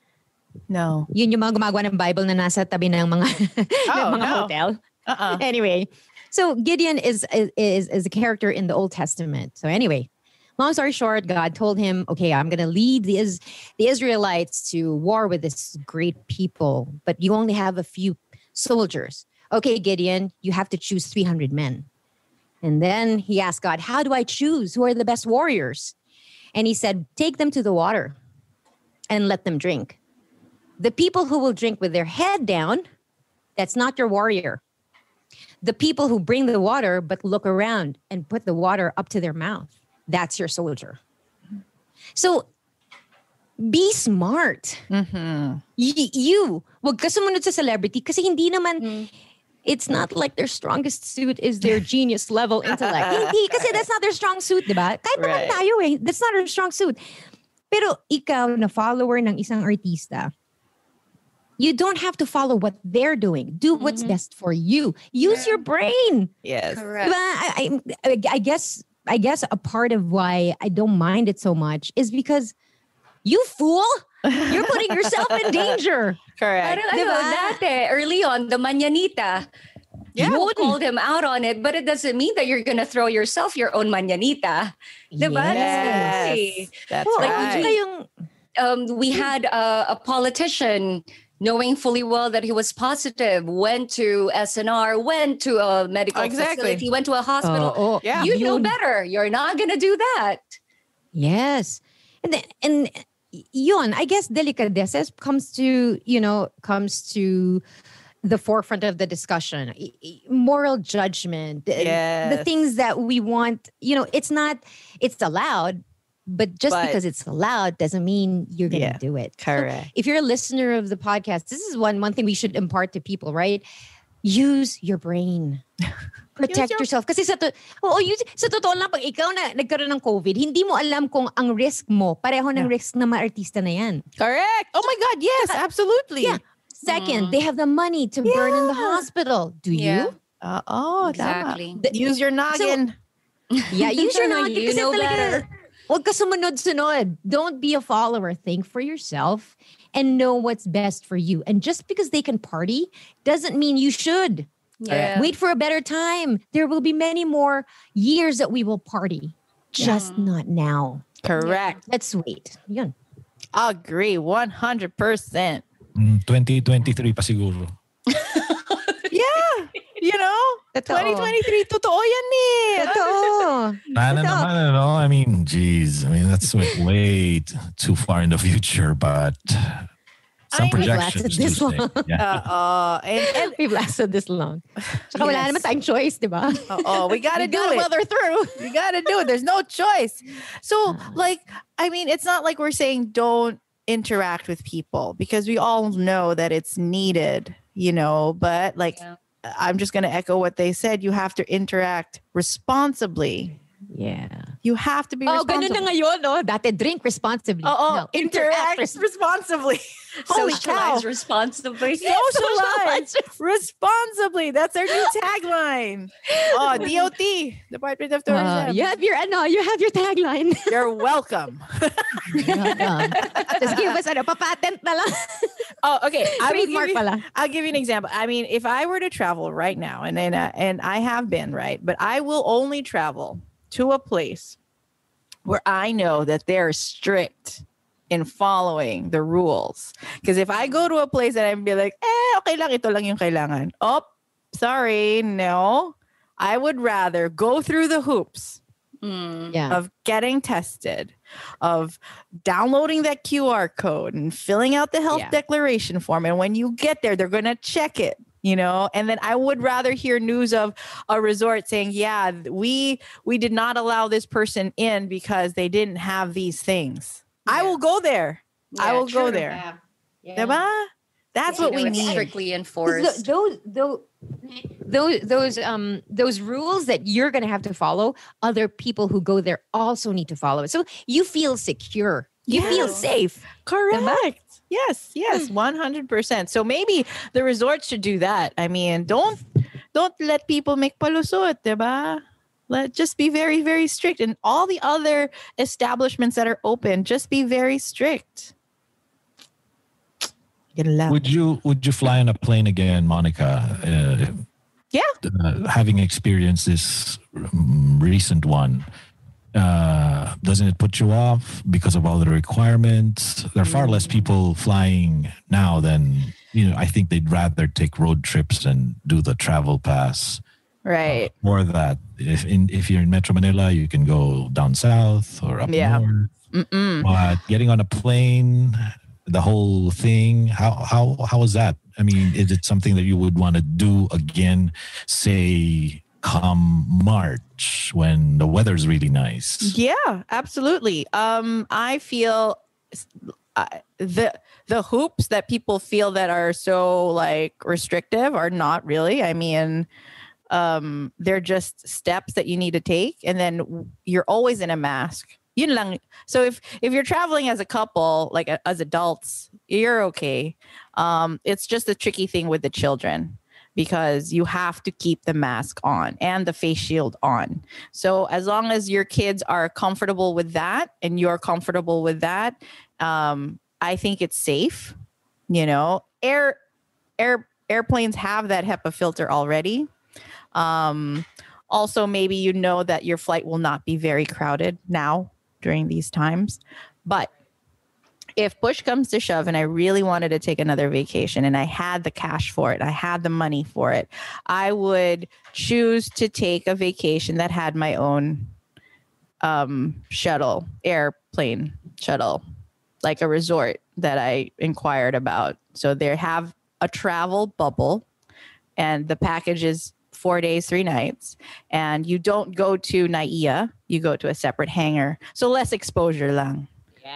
no. Yun yung mga gumagawa ng Bible na nasa tabi ng mga, ng Oh, mga no. hotel. Uh-uh. anyway, so Gideon is, is is a character in the Old Testament. So anyway, long story short, God told him, "Okay, I'm going to lead the Is- the Israelites to war with this great people, but you only have a few soldiers. Okay, Gideon, you have to choose 300 men." And then he asked God, "How do I choose who are the best warriors?" And he said, "Take them to the water and let them drink. The people who will drink with their head down, that's not your warrior." The people who bring the water but look around and put the water up to their mouth. That's your soldier. So be smart. Mm-hmm. Y- you wag ka sumunod sa celebrity kasi hindi naman it's not like their strongest suit is their genius level intellect. Hindi kasi that's not their strong suit di ba? Kahit naman Right. tayo eh that's not our strong suit. Pero ikaw na follower ng isang artista you don't have to follow what they're doing do what's best for you use your brain Yes. Correct. Diba? I, I, I guess I guess a part of why I don't mind it so much is because you fool, you're putting yourself in danger. Correct. Parang ano, Diba? dati, early on, the mañanita, Yeah. you called him out on it, but it doesn't mean that you're gonna throw yourself your own mañanita. Diba? That's Yes. That's Oo, Like, right. tsaka um, we had a, a politician knowing fully well that he was positive, went to S&R, went to a medical Exactly. facility, went to a hospital. Oo. Yeah. You know better. You're not gonna do that. Yes. And then, and yun, I guess delicadeces comes to, you know, comes to the forefront of the discussion. I- I- Moral judgment, the- the things that we want, you know, it's not, it's allowed, but just But- because it's allowed doesn't mean you're going to Yeah, do it. So correct. if you're a listener of the podcast, this is one one thing we should impart to people, right? Use your brain. Protect your- yourself. Kasi sa, to, oo, use, sa totoo lang, pag ikaw na nagkaroon ng COVID, hindi mo alam kung ang risk mo, pareho ng risk ng mga artista na yan. Correct. Oh my God. Yes, absolutely. Yeah. Second, they have the money to burn in the hospital. Do Yeah. you? Uh, oh, Exactly. tama. Use your noggin. Yeah, use your noggin. You kasi know talaga, better. Huwag ka sumunod-sunod. Don't be a follower. Think for yourself and know what's best for you. And just because they can party doesn't mean you should. Yeah. Wait for a better time. There will be many more years that we will party. Just not now. Correct. Let's wait. Yun. Agree. 100%. Mm, 2023 pa siguro. Yeah. You know, Totoo. 2023, totoo yan eh. Totoo. Sana Totoo. naman, ano? I mean, geez. I mean, that's way, way too far in the future, but some I mean, we've lasted projections do this long. Yeah. Uh, and, and We've lasted this long. Tsaka wala naman tayong choice, di ba? oh, we gotta We do gotta it. mother through. we gotta do it. There's no choice. So, like, I mean, it's not like we're saying don't interact with people because we all know that it's needed, you know, but like, Yeah. I'm just gonna echo what they said. You have to interact responsibly. Yeah. You have to be Oh, ganun responsible. na ngayon, no? Dati drink responsibly. Oh, oh, No, interact res- responsibly. Holy cow. Socialize responsibly. Socialize responsibly. That's our new tagline. Oh, DOT, Department of Tourism. Uh, you have your ano, you have your tagline. You're welcome. Welcome. Just give us ano, papatent na lang. Oh, okay. I will, give you, pala. I'll give you an example. I mean, if I were to travel right now, and and, uh, and I have been right, but I will only travel to a place where I know that they're strict in following the rules. Because if I go to a place and I'm be like, eh, okay lang, ito lang yung kailangan. Oh, sorry, no. I would rather go through the hoops Mm. Yeah. of getting tested, of downloading that QR code and filling out the health Yeah. declaration form. And when you get there, they're going to check it, you know? And then I would rather hear news of a resort saying, yeah, we we did not allow this person in because they didn't have these things. I will go there. I Yeah, will go there. Yeah. Yeah. Diba? That's You what know, we need. Strictly Because enforced. Those, those, those, those, um, those rules that you're gonna have to follow, other people who go there also need to follow it. So you feel secure. You feel safe. Correct. Yes, yes, one hundred percent. So maybe the resorts should do that. I mean, don't don't let people make palusot, diba? Let just be very, very strict. And all the other establishments that are open, just be very strict. Get love. Would you would you fly on a plane again, Monica? Uh, Yeah. uh, having experienced this um, recent one, uh, doesn't it put you off because of all the requirements? There are far less people flying now than you know. I think they'd rather take road trips and do the travel pass. Right. Or that if in if you're in Metro Manila, you can go down south or up Yeah. north. Mm-mm. But getting on a plane, the whole thing, how how how is that? I mean, is it something that you would want to do again, say come March when the weather's really nice? Yeah, absolutely. Um, I feel uh, the the hoops that people feel that are so like restrictive are not really. I mean, um, they're just steps that you need to take, and then you're always in a mask. So if if you're traveling as a couple, like as adults, you're okay. Um, it's just a tricky thing with the children because you have to keep the mask on and the face shield on. So as long as your kids are comfortable with that and you're comfortable with that, um, I think it's safe. You know, air air airplanes have that HEPA filter already. Um, also, maybe you know that your flight will not be very crowded now during these times, but if push comes to shove and I really wanted to take another vacation and I had the cash for it, I had the money for it, I would choose to take a vacation that had my own um, shuttle, airplane shuttle, like a resort that I inquired about. So they have a travel bubble and the package is four days, three nights. And you don't go to Naia, you go to a separate hangar. So less exposure lang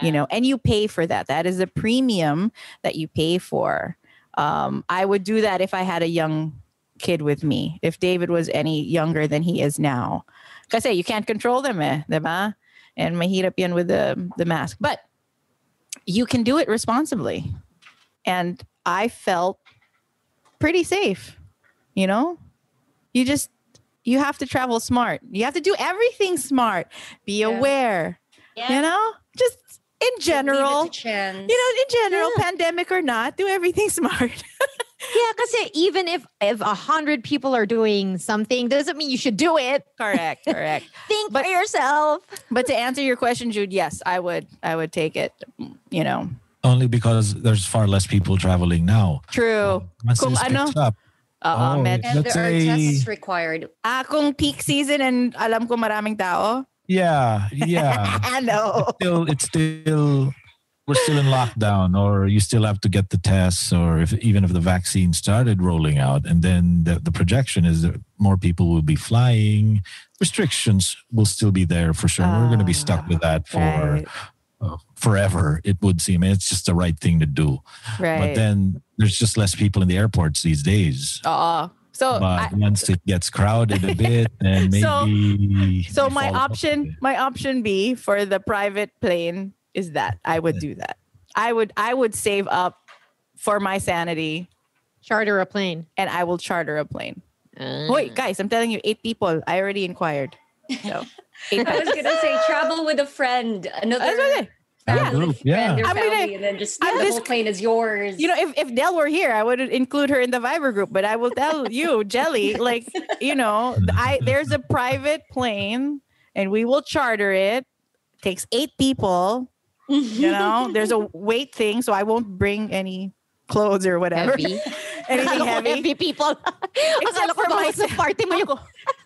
you know and you pay for that. That is a premium that you pay for. Um, i would do that if i had a young kid with me. If david was any younger than he is now. Because you can't control them eh, diba? and mahirap yan with the, the mask. But you can do it responsibly. And i felt pretty safe you know? You just you have to travel smart. You have to do everything smart. Be aware you know? Just in general you know in general pandemic or not do everything smart Yeah, kasi even if if a hundred people are doing something, doesn't mean you should do it. correct correct Think But- for yourself. but to answer your question jude yes i would i would take it you know Only because there's far less people traveling now. true Once Kung this ano, up, Oo, Oh, med- And Let's there are say- tests required. Ah, kung peak season and alam ko maraming tao. Yeah, yeah. Hello. still, it's still, we're still in lockdown, or you still have to get the tests, or if even if the vaccine started rolling out, and then the, the projection is that more people will be flying. Restrictions will still be there for sure. we're going to be stuck with that for Right. uh, forever. It would seem it's just the right thing to do. Right. But then there's just less people in the airports these days. Oo. So, but I- once it gets crowded a bit, then maybe. so they my option, my option B for the private plane is that I would do that. I would, I would save up for my sanity, Charter a plane. and I will charter a plane. Uh, Wait, guys, I'm telling you, eight people. I already inquired. So, I was gonna say travel with a friend, another That's okay. family, group, yeah. or I'm gonna- family, and then just I'm the whole plane is yours. You know, if, if Del were here, I would include her in the Viber group. But I will tell you, Jelly, like, you know, I there's a private plane and we will charter it. Takes eight people. You know, there's a weight thing, so I won't bring any clothes or whatever. Heavy. Anything heavy. heavy people. Akala ko for bakit sa party mo yung... Ako,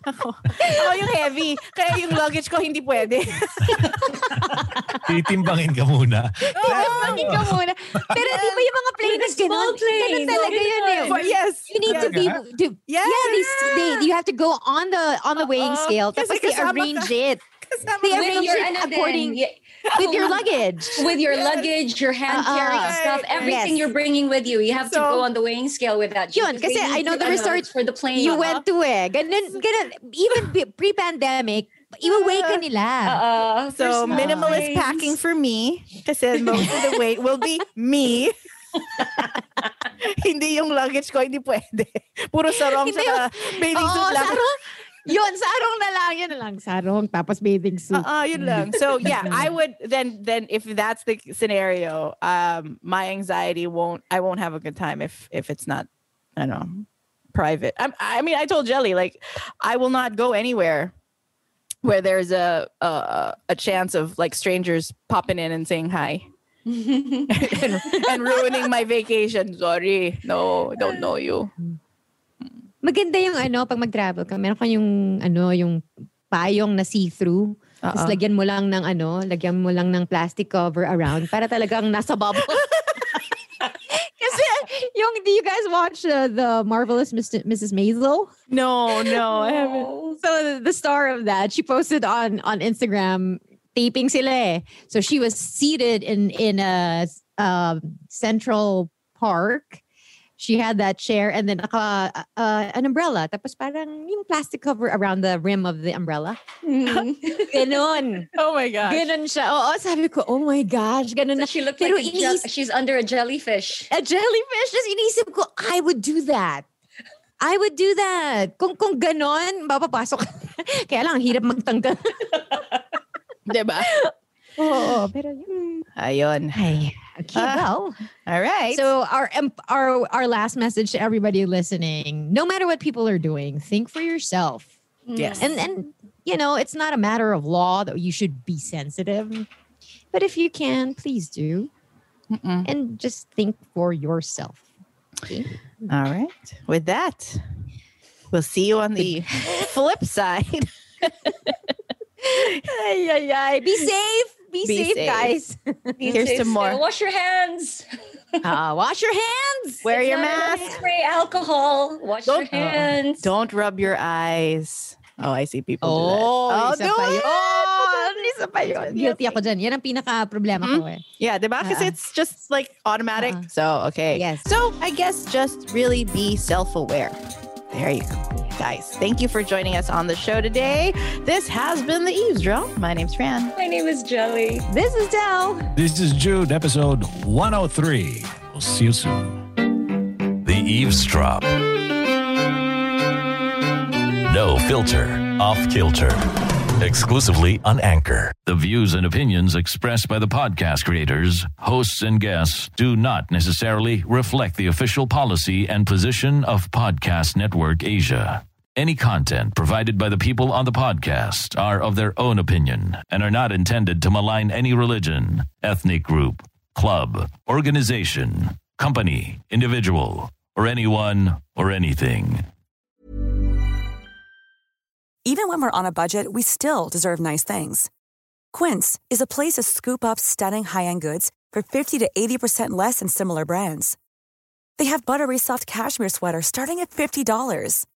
ako, ako yung heavy. Kaya yung luggage ko hindi pwede. Titimbangin ka muna. Bakit ka muna? Pero di ba yung mga planes With a small ganun? Ganun talaga yun eh. For, yes. You need to be to, Yes. yeah, they, they you have to go on the on the weighing Oo. scale Kasi tapos they kasama arrange it Kasama They with your ano according yeah, with your luggage. with your Yes. luggage, your hand Uh-uh. carrying stuff, everything Yes. you're bringing with you. You have to go on the weighing scale with that. Yun, because kasi I know to- the ano, resort it's for the plane. You went to eh. Ganun, ganun. Even pre- pre-pandemic, iwa-weigh ka nila. Uh, So minimalist planes. packing for me kasi most of the weight will be me. hindi yung luggage ko, hindi pwede. Puro sarong Hindi sa bathing suit lang. sarong. Yun, sarong na lang. Yun na lang. Sarong, tapos bathing suit. Ah, yun lang. So yeah, I would then then if that's the scenario, um, my anxiety won't I won't have a good time if if it's not, I don't know, private. I, I mean, I told Jelly like I will not go anywhere where there's a a, a chance of like strangers popping in and saying hi. and, and ruining my vacation. Sorry. No, don't know you. Maganda yung ano, pag mag-travel ka, meron ka yung, ano, yung payong na see-through. Tapos Oo. lagyan mo lang ng ano, lagyan mo lang ng plastic cover around para talagang nasa bubble. Kasi yung, do you guys watch uh, the Marvelous Mr. Mrs. Maisel? No, no, I haven't. So the, star of that, she posted on on Instagram, taping sila eh. So she was seated in in a um, central park. She had that chair and then naka, uh, an umbrella. Tapos parang yung plastic cover around the rim of the umbrella. Ganon. Oh my gosh. Ganon siya. Oo, sabi ko, oh my gosh, ganon na. She looked Pero like jell- iniisip- she's under a jellyfish. a jellyfish. Just inisip ko, I would do that. I would do that. Kung kung ganon, mapapasok. Kaya lang, ang hirap magtanggal. Diba? Oo, pero yun. Ayun. Ay, okay, Ah. well. All right. So our our our last message to everybody listening: No matter what people are doing, think for yourself. yes. And and you know, it's not a matter of law that you should be sensitive, but if you can, please do, Mm-mm. and just think for yourself. Okay? All right. With that, we'll see you on the flip side. Ay, ay, ay. Be safe. Be, Be safe, safe. guys. Here's Stay some more. still. Wash your hands. Uh, wash your hands. Wear It's your mask. Spray alcohol. Wash Don't- your hands. Don't rub your eyes. Oh, I see people Oh, do that. isa do it. Oh, isa pa yun. Guilty ako dyan. Yan ang pinaka-problema ko eh. Yeah, diba? Because Uh-uh. it's just like automatic. Uh-uh. So, okay. Yes. So, I guess just really be self aware. There you go. Guys, thank you for joining us on the show today. This has been The Eavesdrop. My name's Fran. My name is Jelly. This is Del. This is Jude, episode 103. We'll see you soon. The Eavesdrop. No filter, off kilter. Exclusively on Anchor. The views and opinions expressed by the podcast creators, hosts, and guests do not necessarily reflect the official policy and position of Podcast Network Asia. Any content provided by the people on the podcast are of their own opinion and are not intended to malign any religion, ethnic group, club, organization, company, individual, or anyone or anything. Even when we're on a budget, we still deserve nice things. Quince is a place to scoop up stunning high-end goods for 50 to 80% less than similar brands. They have buttery soft cashmere sweaters starting at $50,